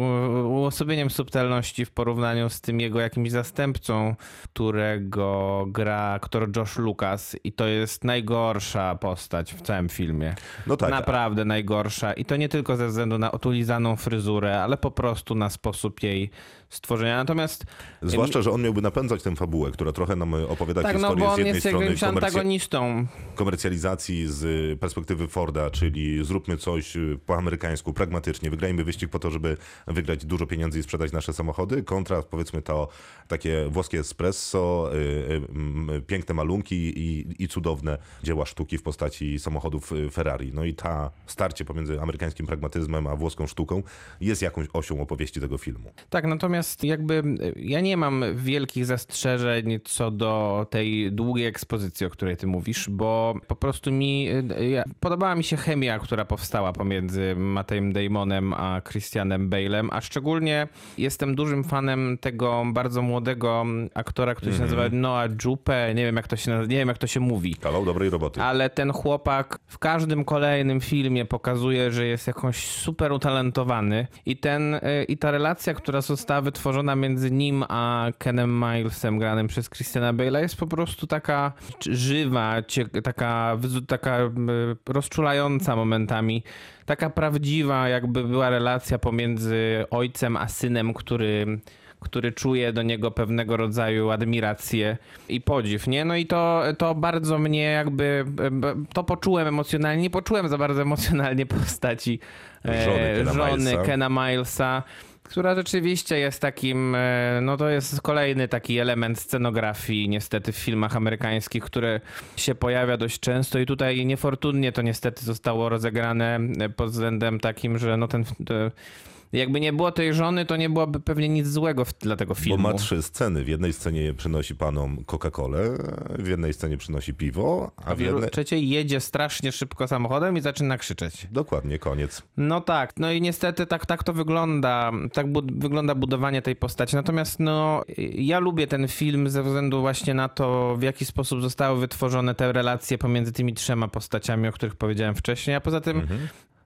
uosobieniem subtelności w porównaniu z tym jego jakimś zastępcą, którego gra aktor Josh Lucas i to jest najgorsza postać w całym filmie. No tak. Naprawdę najgorsza. I to nie tylko ze względu na otulizaną fryzurę, ale po prostu na sposób jej stworzenia. Natomiast Zwłaszcza, że on miałby napędzać tę fabułę, która trochę nam opowiada tak, no historię bo z on jednej jest jakimś komercja- antagonistą. komercjalizacji z perspektywy Forda, czyli zróbmy coś po amerykańsku, pragmatycznie, wygrajmy wyścig po to, żeby wygrać dużo pieniędzy i sprzedać nasze samochody, kontra powiedzmy to takie włoskie espresso, y, y, y, piękne malunki i, i cudowne dzieła sztuki w postaci samochodów y, Ferrari. No i ta starcie pomiędzy amerykańskim pragmatyzmem a włoską sztuką jest jakąś osią opowieści tego filmu. Tak, natomiast jakby ja nie mam wielkich zastrzeżeń co do tej długiej ekspozycji, o której ty mówisz, bo po prostu mi ja, podobała mi się chemia, która powstała pomiędzy Mattejem Damonem a Christianem Bale'em, a szczególnie jestem dużym fanem tego bardzo młodego aktora, który się nazywa Noah Jupe, nie wiem jak to się nie wiem jak to się mówi. Kawał dobrej roboty. Ale ten chłopak w każdym kolejnym filmie pokazuje, że jest jakąś super utalentowany i ten i ta relacja, która została wytworzona między nim a Kenem Milesem granym przez Christiana Bale'a jest po prostu taka żywa, taka, taka y, rozczulająca momentami. Taka prawdziwa jakby była relacja pomiędzy ojcem a synem, który który czuje do niego pewnego rodzaju admirację i podziw, nie? No i to, to bardzo mnie jakby, to poczułem emocjonalnie, nie poczułem za bardzo emocjonalnie postaci e, Żony Kena żony Milesa. Kena Milesa, która rzeczywiście jest takim, e, no to jest kolejny taki element scenografii niestety w filmach amerykańskich, które się pojawia dość często i tutaj niefortunnie to niestety zostało rozegrane pod względem takim, że no ten... To, jakby nie było tej żony, to nie byłoby pewnie nic złego w, dla tego filmu. Bo ma trzy sceny. W jednej scenie przynosi panom Coca-Colę, w jednej scenie przynosi piwo, a w W jednej... trzeciej jedzie strasznie szybko samochodem i zaczyna krzyczeć. Dokładnie, koniec. No tak, no i niestety tak, tak to wygląda, tak bu- wygląda budowanie tej postaci. Natomiast no, ja lubię ten film ze względu właśnie na to, w jaki sposób zostały wytworzone te relacje pomiędzy tymi trzema postaciami, o których powiedziałem wcześniej, a poza tym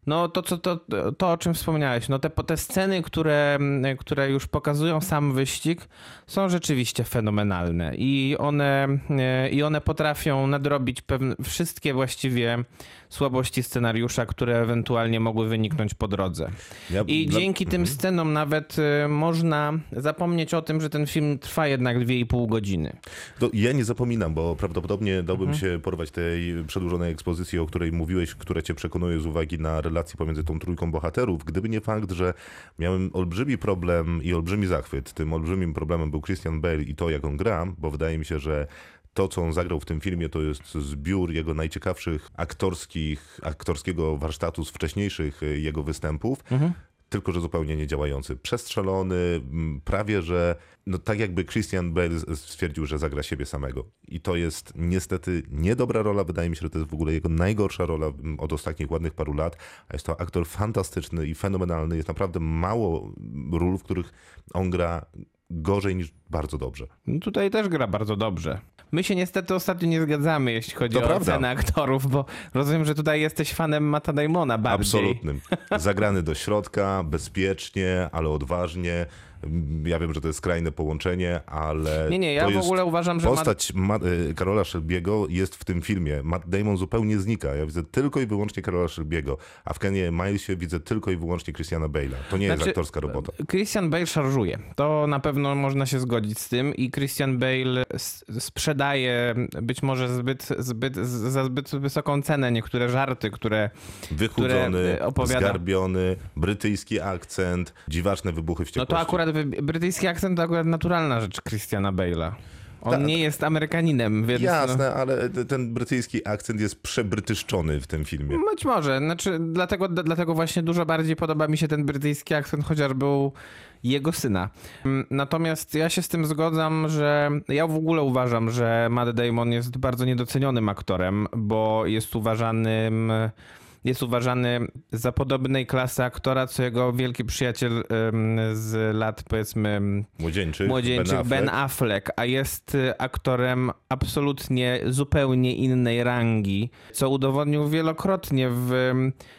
no to, co, to, to, o czym wspomniałeś, no te, te sceny, które, które już pokazują sam wyścig, są rzeczywiście fenomenalne. I one, e, i one potrafią nadrobić pewne, wszystkie właściwie słabości scenariusza, które ewentualnie mogły wyniknąć po drodze. Ja I dla- dzięki tym scenom nawet e, można zapomnieć o tym, że ten film trwa jednak 2,5 godziny. To ja nie zapominam, bo prawdopodobnie dałbym Mhm. się porwać tej przedłużonej ekspozycji, o której mówiłeś, która cię przekonuje z uwagi na relacje pomiędzy tą trójką bohaterów, gdyby nie fakt, że miałem olbrzymi problem i olbrzymi zachwyt. Tym olbrzymim problemem był Christian Bale i to, jak on gra, bo wydaje mi się, że to, co on zagrał w tym filmie, to jest zbiór jego najciekawszych aktorskich, aktorskiego warsztatu z wcześniejszych y, jego występów. tylko że zupełnie niedziałający. Przestrzelony, prawie że no tak jakby Christian Bale stwierdził, że zagra siebie samego. I to jest niestety niedobra rola. Wydaje mi się, że to jest w ogóle jego najgorsza rola od ostatnich ładnych paru lat. A jest to aktor fantastyczny i fenomenalny. Jest naprawdę mało ról, w których on gra gorzej niż bardzo dobrze. No tutaj też gra bardzo dobrze. My się niestety ostatnio nie zgadzamy, jeśli chodzi To o prawda. cenę aktorów, bo rozumiem, że tutaj jesteś fanem Mata Damona bardziej. Absolutnym. Zagrany do środka, bezpiecznie, ale odważnie. Ja wiem, że to jest skrajne połączenie, ale. Nie, nie, ja w jest ogóle uważam, że Postać y, Karola Shelby'ego jest w tym filmie. Matt Damon zupełnie znika. Ja widzę tylko i wyłącznie Karola Shelby'ego, a w Kenie Milesie widzę tylko i wyłącznie Christiana Bale'a. To nie jest Znaczy, aktorska robota. Christian Bale szarżuje. To na pewno można się zgodzić z tym i Christian Bale sprzedaje być może zbyt, zbyt, za zbyt wysoką cenę niektóre żarty, które, Wychudzony, które e, opowiada. zgarbiony, brytyjski akcent, dziwaczne wybuchy No wściekłości. to akurat brytyjski akcent to akurat naturalna rzecz Christiana Bale'a. On Tak. nie jest Amerykaninem, więc... no, Jasne, ale ten brytyjski akcent jest przebrytyszczony w tym filmie. Być może, znaczy dlatego, dlatego właśnie dużo bardziej podoba mi się ten brytyjski akcent, chociażby u jego syna. Mm, Natomiast ja się z tym zgodzam, że ja w ogóle uważam, że Matt Damon jest bardzo niedocenionym aktorem, bo jest uważanym jest uważany za podobnej klasy aktora, co jego wielki przyjaciel z lat powiedzmy Młodzieńczych, młodzieńczych Ben Ben Affleck. A jest y, aktorem absolutnie zupełnie innej rangi, co udowodnił wielokrotnie w,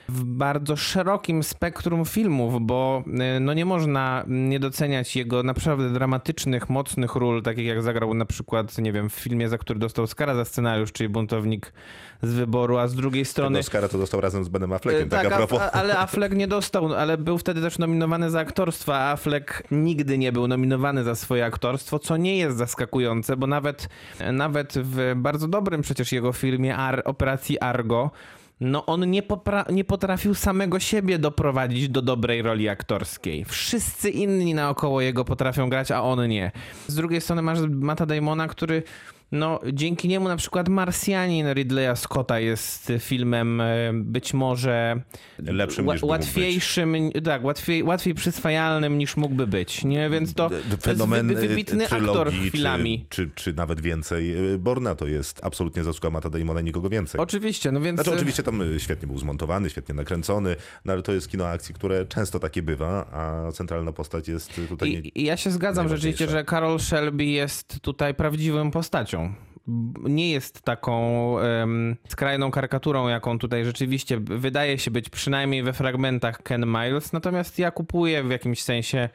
w bardzo szerokim spektrum filmów, bo y, no nie można nie doceniać jego naprawdę dramatycznych, mocnych ról, takich jak zagrał na przykład, nie wiem, w filmie, za który dostał Oscara za scenariusz, czyli Buntownik z wyboru, a z drugiej strony... Tego Oscara to dostał razem z Benem Affleckiem, E, tak, a a- propos. a- ale Affleck nie dostał, ale był wtedy też nominowany za aktorstwo, a Affleck nigdy nie był nominowany za swoje aktorstwo, co nie jest zaskakujące, bo nawet, nawet w bardzo dobrym przecież jego filmie Ar, Operacji Argo, no on nie, nie potrafił samego siebie doprowadzić do dobrej roli aktorskiej. Wszyscy inni naokoło jego potrafią grać, a on nie. Z drugiej strony masz Mata Damona, który no, dzięki niemu na przykład Marsjanin Ridleya Scotta jest filmem e, być może Lepszym ła- łatwiejszym, tak, łatwiej, łatwiej przyswajalnym niż mógłby być, nie? Więc to, jest Fenomen wy, wybitny y, aktor chwilami. Czy, czy, czy nawet więcej. y, Borna to jest absolutnie zasługa Mata Damona, nikogo więcej. Oczywiście, no więc... Znaczy, oczywiście tam świetnie był zmontowany, świetnie nakręcony, no ale to jest kino akcji, które często takie bywa, a centralna postać jest tutaj... nie- I, I ja się zgadzam rzeczywiście, że Karol Shelby jest tutaj prawdziwą postacią. Nie jest taką em, skrajną karykaturą, jaką tutaj rzeczywiście wydaje się być, przynajmniej we fragmentach Ken Miles. Natomiast ja kupuję w jakimś sensie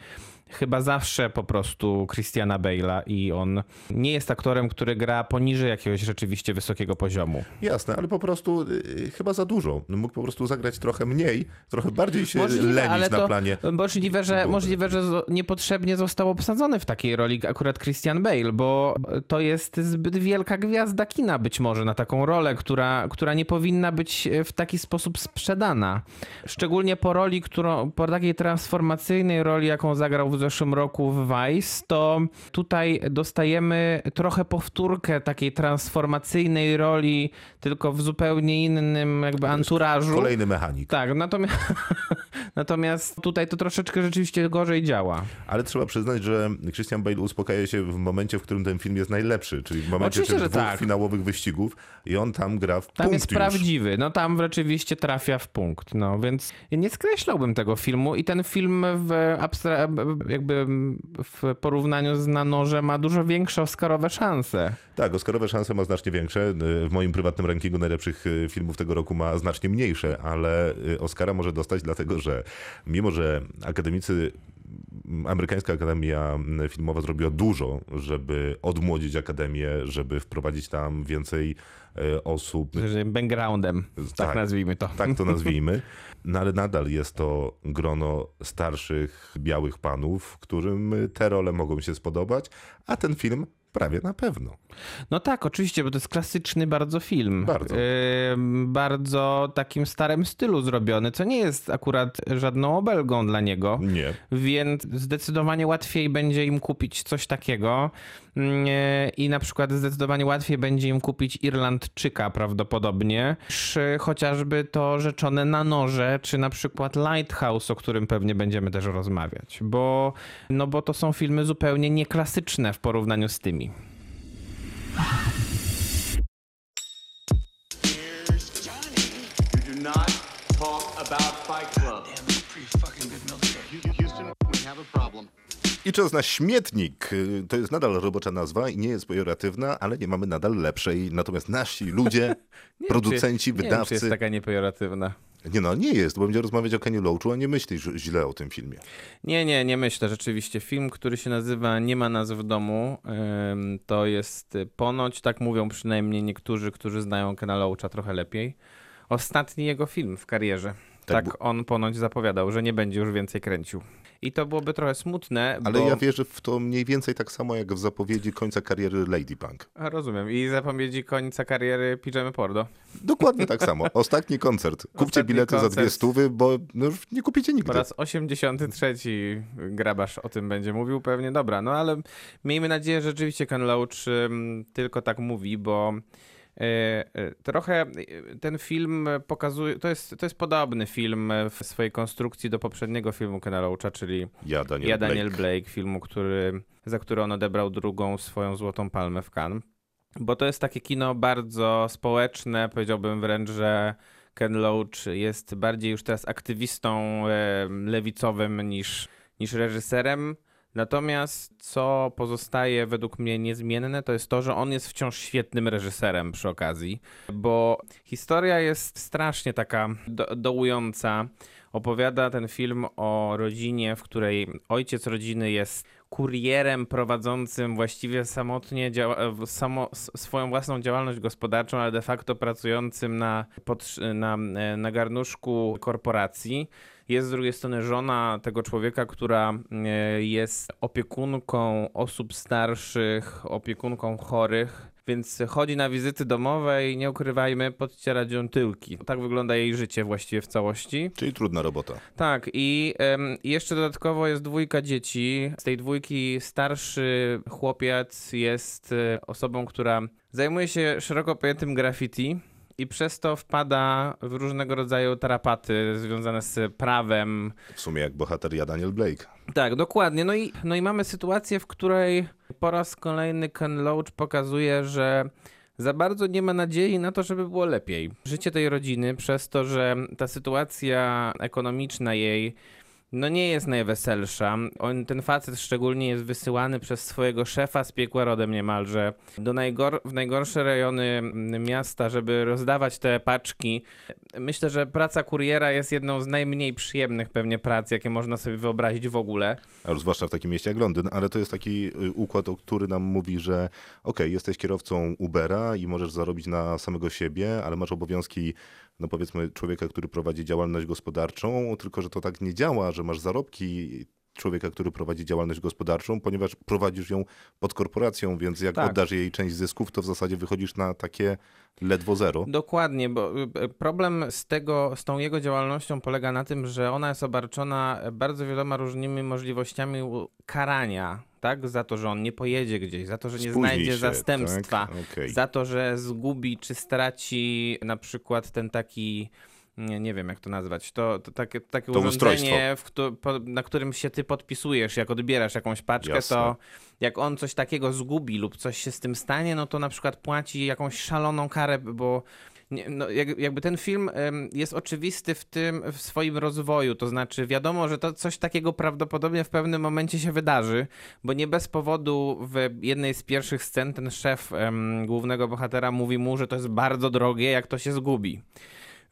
chyba zawsze po prostu Christiana Bale'a i on nie jest aktorem, który gra poniżej jakiegoś rzeczywiście wysokiego poziomu. Jasne, ale po prostu y, chyba za dużo. No, Mógł po prostu zagrać trochę mniej, trochę bardziej się lenić na planie. Możliwe, że, możliwe, że niepotrzebnie został obsadzony w takiej roli akurat Christian Bale, bo to jest zbyt wielka gwiazda kina być może na taką rolę, która, która nie powinna być w taki sposób sprzedana. Szczególnie po roli, którą, po takiej transformacyjnej roli, jaką zagrał w zeszłym roku w Vice, to tutaj dostajemy trochę powtórkę takiej transformacyjnej roli, tylko w zupełnie innym jakby anturażu. Kolejny mechanik. Tak, natomiast, natomiast tutaj to troszeczkę rzeczywiście gorzej działa. Ale trzeba przyznać, że Christian Bale uspokaja się w momencie, w którym ten film jest najlepszy, czyli w momencie Oczywiście, dwóch tak. finałowych wyścigów i on tam gra w Tam punkt jest już. prawdziwy, no tam rzeczywiście trafia w punkt, no więc nie skreślałbym tego filmu i ten film w abstra- jakby w porównaniu z Na Noże ma dużo większe oscarowe szanse. Tak, Oscarowe szanse ma znacznie większe. W moim prywatnym rankingu najlepszych y, filmów tego roku ma znacznie mniejsze, ale y, Oscara może dostać dlatego, że mimo, że akademicy amerykańska Akademia Filmowa zrobiła dużo, żeby odmłodzić Akademię, żeby wprowadzić tam więcej e, osób. Backgroundem, tak, nazwijmy to. Tak to nazwijmy. No ale nadal jest to grono starszych, białych panów, którym te role mogą się spodobać, a ten film Prawie na pewno. No tak, oczywiście, bo to jest klasyczny bardzo film. Bardzo. Ym, bardzo takim starym stylu zrobiony, co nie jest akurat żadną obelgą dla niego. Nie. Więc zdecydowanie łatwiej będzie im kupić coś takiego. Yy, I na przykład zdecydowanie łatwiej będzie im kupić Irlandczyka prawdopodobnie, niż chociażby to rzeczone na noże, czy na przykład Lighthouse, o którym pewnie będziemy też rozmawiać. Bo, no bo to są filmy zupełnie nieklasyczne w porównaniu z tymi. Talk about Fight Club. Houston, we have a problem. I czas na śmietnik. To jest nadal robocza nazwa i nie jest pejoratywna, ale nie mamy nadal lepszej. Natomiast nasi ludzie, producenci, nie Wiem, czy wydawcy... jest taka niepejoratywna. Nie no, nie jest, bo będzie rozmawiać o Keniu Loachu, a nie myślisz źle o tym filmie. Nie, nie, nie myślę. Rzeczywiście film, który się nazywa Nie ma nas w domu, to jest y, ponoć, tak mówią przynajmniej niektórzy, którzy znają Kena Loacha trochę lepiej, ostatni jego film w karierze. Tak Tak, on ponoć zapowiadał, że nie będzie już więcej kręcił. I to byłoby trochę smutne, Ale bo... ja wierzę w to mniej więcej tak samo jak w zapowiedzi końca kariery Lady Punk. A, rozumiem. I zapowiedzi końca kariery Pijamy Pordo. Dokładnie tak samo. Ostatni koncert. Kupcie Ostatni bilety za dwie koncert. stówy, bo no już nie kupicie Po nigdy. raz 83 grabarz o tym będzie mówił pewnie. Dobra, no ale miejmy nadzieję, że rzeczywiście Ken Loach tylko tak mówi, bo trochę y, ten film pokazuje, to jest, to jest podobny film w swojej konstrukcji do poprzedniego filmu Kena Loacha, czyli Ja, Daniel, Ja, Daniel Blake. Blake, filmu, który, za który on odebrał drugą swoją złotą palmę w Cannes. Bo to jest takie kino bardzo społeczne, powiedziałbym wręcz, że Ken Loach jest bardziej już teraz aktywistą e, lewicowym niż, niż reżyserem. Natomiast co pozostaje według mnie niezmienne, to jest to, że on jest wciąż świetnym reżyserem przy okazji, bo historia jest strasznie taka do, dołująca. Opowiada ten film o rodzinie, w której ojciec rodziny jest kurierem prowadzącym właściwie samotnie w- samo, swoją własną działalność gospodarczą, ale de facto pracującym na, podsz- na, e, na garnuszku korporacji. Jest z drugiej strony żona tego człowieka, która e, jest opiekunką osób starszych, opiekunką chorych. Więc chodzi na wizyty domowe i nie ukrywajmy, podciera dzią tyłki. Tak wygląda jej życie właściwie w całości. Czyli trudna robota. Tak, i i jeszcze dodatkowo jest dwójka dzieci. Z tej dwójki starszy chłopiec jest e, osobą, która zajmuje się szeroko pojętym graffiti. I przez to wpada w różnego rodzaju tarapaty związane z prawem. W sumie jak bohater Ja, Daniel Blake. Tak, dokładnie. No i, no i mamy sytuację, w której po raz kolejny Ken Loach pokazuje, że za bardzo nie ma nadziei na to, żeby było lepiej. Życie tej rodziny, przez to, że ta sytuacja ekonomiczna jej no nie jest najweselsza. On, ten facet szczególnie jest wysyłany przez swojego szefa z piekła rodem niemalże do najgor w najgorsze rejony mm, miasta, żeby rozdawać te paczki. Myślę, że praca kuriera jest jedną z najmniej przyjemnych pewnie prac, jakie można sobie wyobrazić w ogóle. A zwłaszcza w takim mieście jak Londyn, ale to jest taki y, układ, który nam mówi, że okej, jesteś kierowcą Ubera i możesz zarobić na samego siebie, ale masz obowiązki, no powiedzmy, człowieka, który prowadzi działalność gospodarczą, tylko że to tak nie działa, że masz zarobki człowieka, który prowadzi działalność gospodarczą, ponieważ prowadzisz ją pod korporacją, więc jak Tak. oddasz jej część zysków, to w zasadzie wychodzisz na takie ledwo zero. Dokładnie, bo y, problem z, tego, z tą jego działalnością polega na tym, że ona jest obarczona bardzo wieloma różnymi możliwościami karania, tak? Za to, że on nie pojedzie gdzieś, za to, że nie Spóźni znajdzie się, zastępstwa, tak? Okej. za to, że zgubi czy straci na przykład ten taki. Nie, nie wiem, jak to nazwać. To, to takie, takie To urządzenie, w któ- po, na którym się ty podpisujesz, jak odbierasz jakąś paczkę, Jasne. to jak on coś takiego zgubi lub coś się z tym stanie, no to na przykład płaci jakąś szaloną karę, bo nie, no, jak, jakby ten film jest oczywisty w tym, w swoim rozwoju, to znaczy wiadomo, że to coś takiego prawdopodobnie w pewnym momencie się wydarzy, bo nie bez powodu w jednej z pierwszych scen ten szef głównego bohatera mówi mu, że to jest bardzo drogie, jak to się zgubi.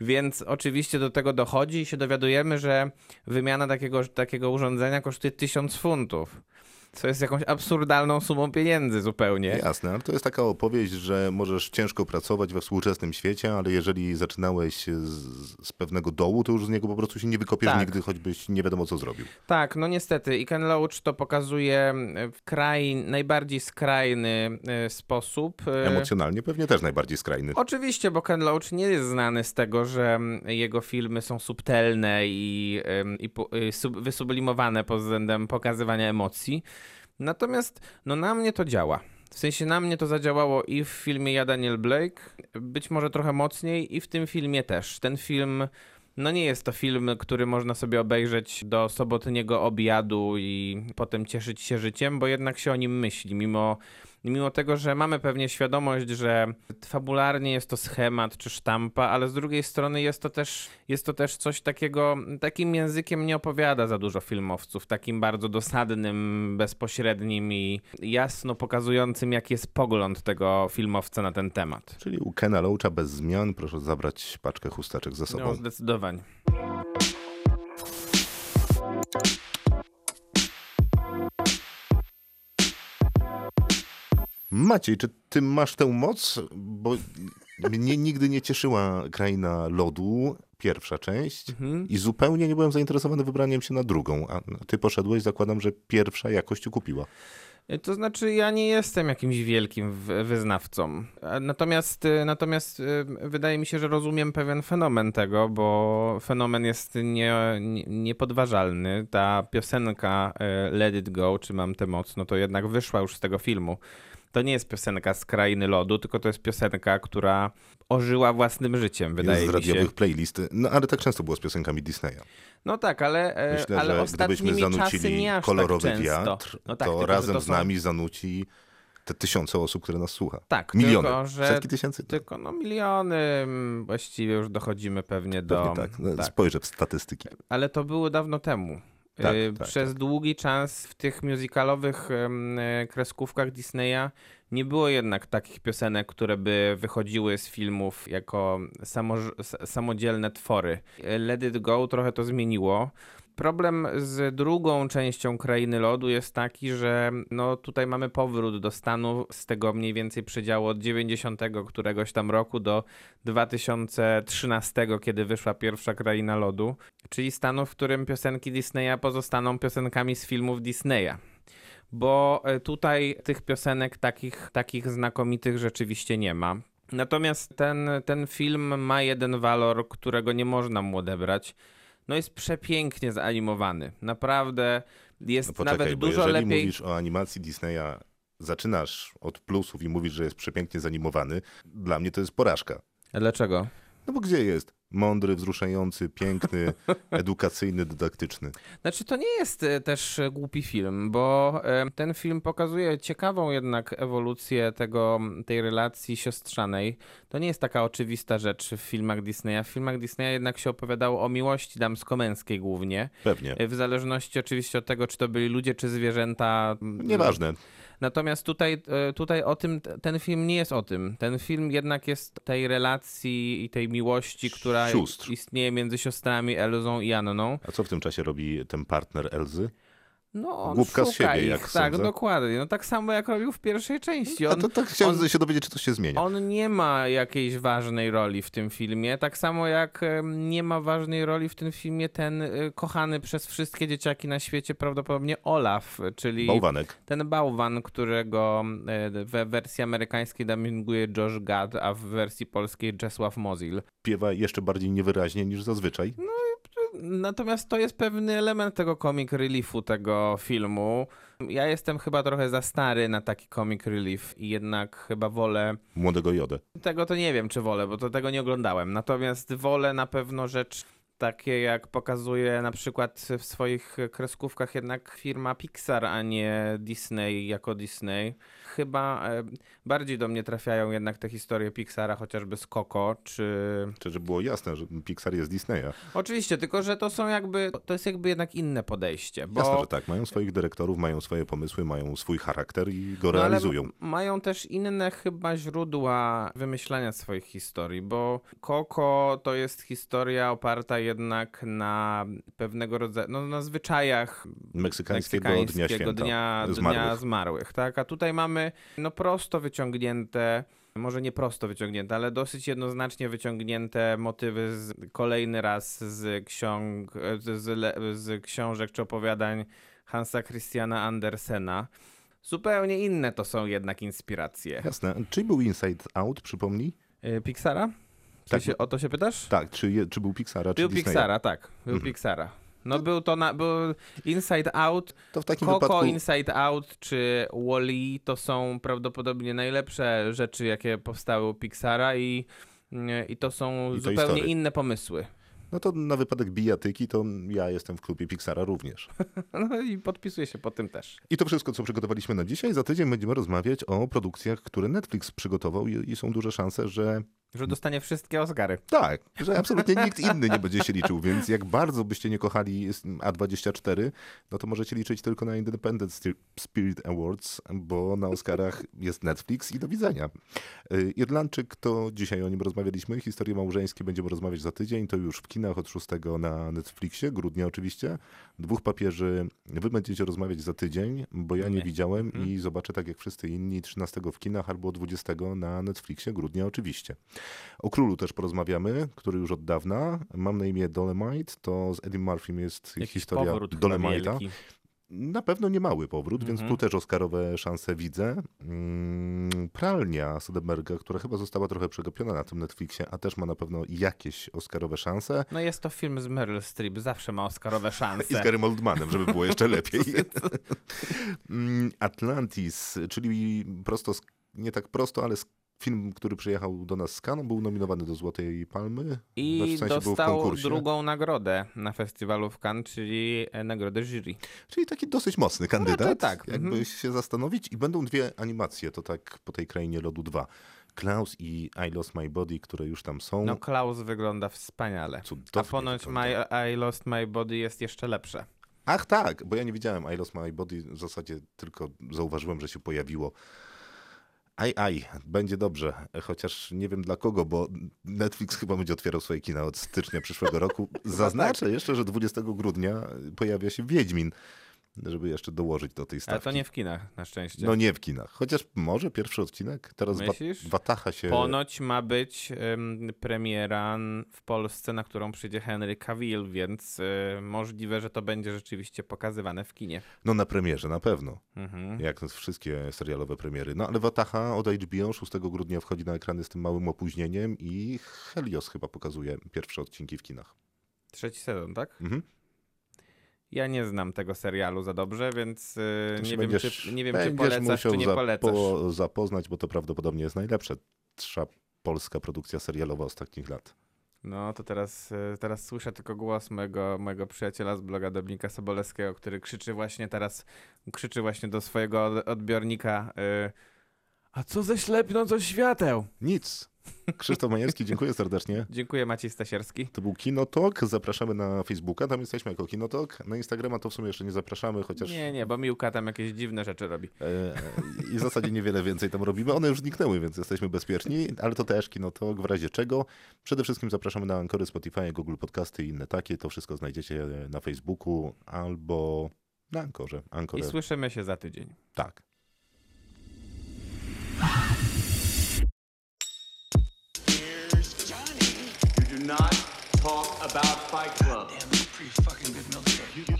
Więc oczywiście do tego dochodzi i się dowiadujemy, że wymiana takiego, takiego urządzenia kosztuje 1000 funtów. Co jest jakąś absurdalną sumą pieniędzy zupełnie. Jasne, ale to jest taka opowieść, że możesz ciężko pracować we współczesnym świecie, ale jeżeli zaczynałeś z, z pewnego dołu, to już z niego po prostu się nie wykopiesz Tak. nigdy, choćbyś nie wiadomo co zrobił. Tak, no niestety. I Ken Loach to pokazuje w kraj, najbardziej skrajny e, sposób. E, Emocjonalnie pewnie też najbardziej skrajny. Oczywiście, bo Ken Loach nie jest znany z tego, że jego filmy są subtelne i, em, i pu- y, sub- wysublimowane pod względem pokazywania emocji. Natomiast no, na mnie to działa. W sensie na mnie to zadziałało i w filmie Ja Daniel Blake, być może trochę mocniej, i w tym filmie też. Ten film, no nie jest to film, który można sobie obejrzeć do sobotniego obiadu i potem cieszyć się życiem, bo jednak się o nim myśli, mimo Mimo tego, że mamy pewnie świadomość, że fabularnie jest to schemat czy sztampa, ale z drugiej strony jest to też, jest to też coś takiego, takim językiem nie opowiada za dużo filmowców, takim bardzo dosadnym, bezpośrednim i jasno pokazującym, jaki jest pogląd tego filmowca na ten temat. Czyli u Kena Loacha bez zmian proszę zabrać paczkę chusteczek ze sobą. No, zdecydowanie. Maciej, czy ty masz tę moc? Bo mnie nigdy nie cieszyła Kraina Lodu, pierwsza część, Mhm. i zupełnie nie byłem zainteresowany wybraniem się na drugą. A ty poszedłeś, zakładam, że pierwsza jakość ukupiła. To znaczy, ja nie jestem jakimś wielkim wyznawcą. A Natomiast, y, natomiast wydaje mi się, że rozumiem pewien fenomen tego, bo fenomen jest nie, nie, niepodważalny. Ta piosenka Let It Go, czy Mam tę moc, no to jednak wyszła już z tego filmu. To nie jest piosenka z krainy lodu, tylko to jest piosenka, która ożyła własnym życiem, wydaje Jest z mi się. radiowych playlist. No ale tak często było z piosenkami Disneya. No tak, ale, e, Myślę, ale że gdybyśmy zanucili aż kolorowy tak wiatr, No tak, to tylko, razem to z są- nami zanuci te tysiące osób, które nas słucha. Tak, Miliony, tylko, że setki tysięcy. Tylko no miliony, mm, właściwie już dochodzimy pewnie do... Pewnie tak. No, tak. Spojrzę w statystyki. Ale to było dawno temu. Tak, Y, tak, Przez długi czas w tych musicalowych e, kreskówkach Disneya nie było jednak takich piosenek, które by wychodziły z filmów jako samoż- s- samodzielne twory. Let It Go trochę to zmieniło. Problem z drugą częścią Krainy Lodu jest taki, że no tutaj mamy powrót do stanu z tego mniej więcej przedziału od 90 któregoś tam roku do 2013, kiedy wyszła pierwsza Kraina Lodu, czyli stanu, w którym piosenki Disneya pozostaną piosenkami z filmów Disneya. Bo e, tutaj tych piosenek takich, takich znakomitych rzeczywiście nie ma. Natomiast ten, ten film ma jeden walor, którego nie można mu odebrać no jest przepięknie zanimowany. Naprawdę jest No poczekaj, nawet dużo jeżeli lepiej. mówisz o animacji Disneya, zaczynasz od plusów i mówisz, że jest przepięknie zanimowany, dla mnie to jest porażka. A Dlaczego? No bo gdzie jest? Mądry, wzruszający, piękny, edukacyjny, dydaktyczny. Znaczy, to nie jest e, też e, głupi film, bo e, ten film pokazuje ciekawą jednak ewolucję tego, tej relacji siostrzanej. To nie jest taka oczywista rzecz w filmach Disneya. W filmach Disneya jednak się opowiadało o miłości damsko-męskiej głównie. Pewnie. W zależności oczywiście od tego, czy to byli ludzie, czy zwierzęta. Nieważne. Natomiast tutaj, e, tutaj o tym, ten film nie jest o tym. Ten film jednak jest tej relacji i tej miłości, która Sióstr. istnieje między siostrami Elzą i Anną. A co w tym czasie robi ten partner Elzy? No, on Głupka z siebie, ich, jak Tak, sądzę. dokładnie. No tak samo jak robił w pierwszej części. A On, to tak chciałem on, się dowiedzieć, czy to się zmienia. on nie ma jakiejś ważnej roli w tym filmie, tak samo jak nie ma ważnej roli w tym filmie ten y, kochany przez wszystkie dzieciaki na świecie prawdopodobnie Olaf, czyli Bałwanek. ten bałwan, którego e, we wersji amerykańskiej dubbinguje Josh Gad, a w wersji polskiej Czesław Mozil. Śpiewa jeszcze bardziej niewyraźnie niż zazwyczaj. No Natomiast to jest pewny element tego comic reliefu tego filmu. Ja jestem chyba trochę za stary na taki comic relief i jednak chyba wolę Młodego Jodę. tego to nie wiem, czy wolę, bo to tego nie oglądałem. Natomiast wolę na pewno rzecz takie, jak pokazuje na przykład w swoich kreskówkach jednak firma Pixar, a nie Disney jako Disney. Chyba e, bardziej do mnie trafiają jednak te historie Pixara, chociażby z Coco, czy... Czy żeby było jasne, że Pixar jest Disneya. Oczywiście, tylko że to są jakby, to jest jakby jednak inne podejście, bo... Jasne, że tak. Mają swoich dyrektorów, mają swoje pomysły, mają swój charakter i go No, realizują. mają też inne chyba źródła wymyślania swoich historii, bo Coco to jest historia oparta jednak na pewnego rodzaju, no na zwyczajach Meksykańskiego Dnia meksykańskiego Święta dnia, Zmarłych. dnia zmarłych, tak? A tutaj mamy no prosto wyciągnięte, może nie prosto wyciągnięte, ale dosyć jednoznacznie wyciągnięte motywy z, kolejny raz z ksiąg, z, z, książek czy opowiadań Hansa Christiana Andersena. Zupełnie inne to są jednak inspiracje. Jasne. Czy był Inside Out, przypomnij? Y, Pixara? Czy Tak. się, o to się pytasz? Tak, czy, je, czy był Pixara, czy Był Disneya? Pixara, tak. Był Mhm. Pixara. No był to na, był Inside Out, To w takim Coco, wypadku... Inside Out czy Wall-E to są prawdopodobnie najlepsze rzeczy, jakie powstały u Pixara i, i to są I to zupełnie Story. inne pomysły. No to na wypadek bijatyki, to ja jestem w klubie Pixara również. No i podpisuję się po tym też. I to wszystko, co przygotowaliśmy na dzisiaj. Za tydzień będziemy rozmawiać o produkcjach, które Netflix przygotował i, i są duże szanse, że Że dostanie wszystkie Oscary. tak, że absolutnie nikt inny nie będzie się liczył, więc jak bardzo byście nie kochali A24, no to możecie liczyć tylko na Independent Spirit Awards, bo na Oscarach jest Netflix i do widzenia. Y, Irlandczyk to dzisiaj o nim rozmawialiśmy, historie małżeńskie będziemy rozmawiać za tydzień, to już w kinach od 6 na Netflixie, grudnia oczywiście. Dwóch papieży, wy będziecie rozmawiać za tydzień, bo ja nie, Nie. widziałem Mhm. i zobaczę tak jak wszyscy inni 13 w kinach albo 20 na Netflixie, grudnia oczywiście. O królu też porozmawiamy, który już od dawna. Mam na imię Dolemite, to z Eddie Murphym jest Jakiś historia Dolemite'a. Na pewno nie mały powrót, więc Mhm. tu też Oscarowe szanse widzę. Mm, Pralnia Soderberga, która chyba została trochę przegapiona na tym Netflixie, a też ma na pewno jakieś Oscarowe szanse. No jest to film z Meryl Streep, zawsze ma Oscarowe szanse. I z Garym Oldmanem, żeby było jeszcze lepiej. Mm, Atlantis, czyli prosto, nie tak prosto, ale z- film, który przyjechał do nas z Cannes, był nominowany do Złotej Palmy. I w sensie dostał drugą nagrodę na festiwalu w Cannes, czyli e, nagrodę jury. Czyli taki dosyć mocny kandydat. raczej tak, Jakby mhm. się zastanowić. I będą dwie animacje, to tak po tej krainie lodu dwa. Klaus i I Lost My Body, które już tam są. No Klaus wygląda wspaniale. Cudownie A ponoć my, I Lost My Body jest jeszcze lepsze. Ach tak, bo ja nie widziałem I Lost My Body, w zasadzie tylko zauważyłem, że się pojawiło. Aj, aj, będzie dobrze, chociaż nie wiem dla kogo, bo Netflix chyba będzie otwierał swoje kina od stycznia przyszłego roku. Zaznaczę jeszcze, że 20 grudnia pojawia się Wiedźmin, żeby jeszcze dołożyć do tej stawki. Ale to nie w kinach, na szczęście. No nie w kinach, chociaż może pierwszy odcinek. Teraz Myślisz? Wataha się... Ponoć ma być ym, premiera w Polsce, na którą przyjdzie Henry Cavill, więc y, możliwe, że to będzie rzeczywiście pokazywane w kinie. No na premierze, na pewno. Mhm. Jak wszystkie serialowe premiery. No ale Wataha od HBO 6 grudnia wchodzi na ekrany z tym małym opóźnieniem i Helios chyba pokazuje pierwsze odcinki w kinach. Trzeci sezon, tak? Mhm. Ja nie znam tego serialu za dobrze, więc y, nie, wiem, będziesz- czy, nie wiem, czy polecasz, czy nie polecasz. zapoznać, bo to prawdopodobnie jest najlepsza polska produkcja serialowa ostatnich lat. No to teraz, y, teraz słyszę tylko głos mojego, mojego przyjaciela z bloga Dominika Sobolewskiego, który krzyczy właśnie teraz, krzyczy właśnie do swojego od- odbiornika y, a co ze ślepnącą świateł? Nic. Krzysztof Majewski, dziękuję serdecznie. Dziękuję Maciej Stasierski. To był Kinotok. Zapraszamy na Facebooka, tam jesteśmy jako Kinotok. Na Instagrama to w sumie jeszcze nie zapraszamy, chociaż Nie, nie, bo Miłka tam jakieś dziwne rzeczy robi. e, i w zasadzie niewiele więcej tam robimy. One już zniknęły, więc jesteśmy bezpieczni, ale to też Kinotok, w razie czego. Przede wszystkim zapraszamy na Ankory, Spotify, Google Podcasty i inne takie. To wszystko znajdziecie na Facebooku albo na Ankorze. I słyszymy się za tydzień. Tak.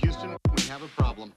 Houston, we have a problem.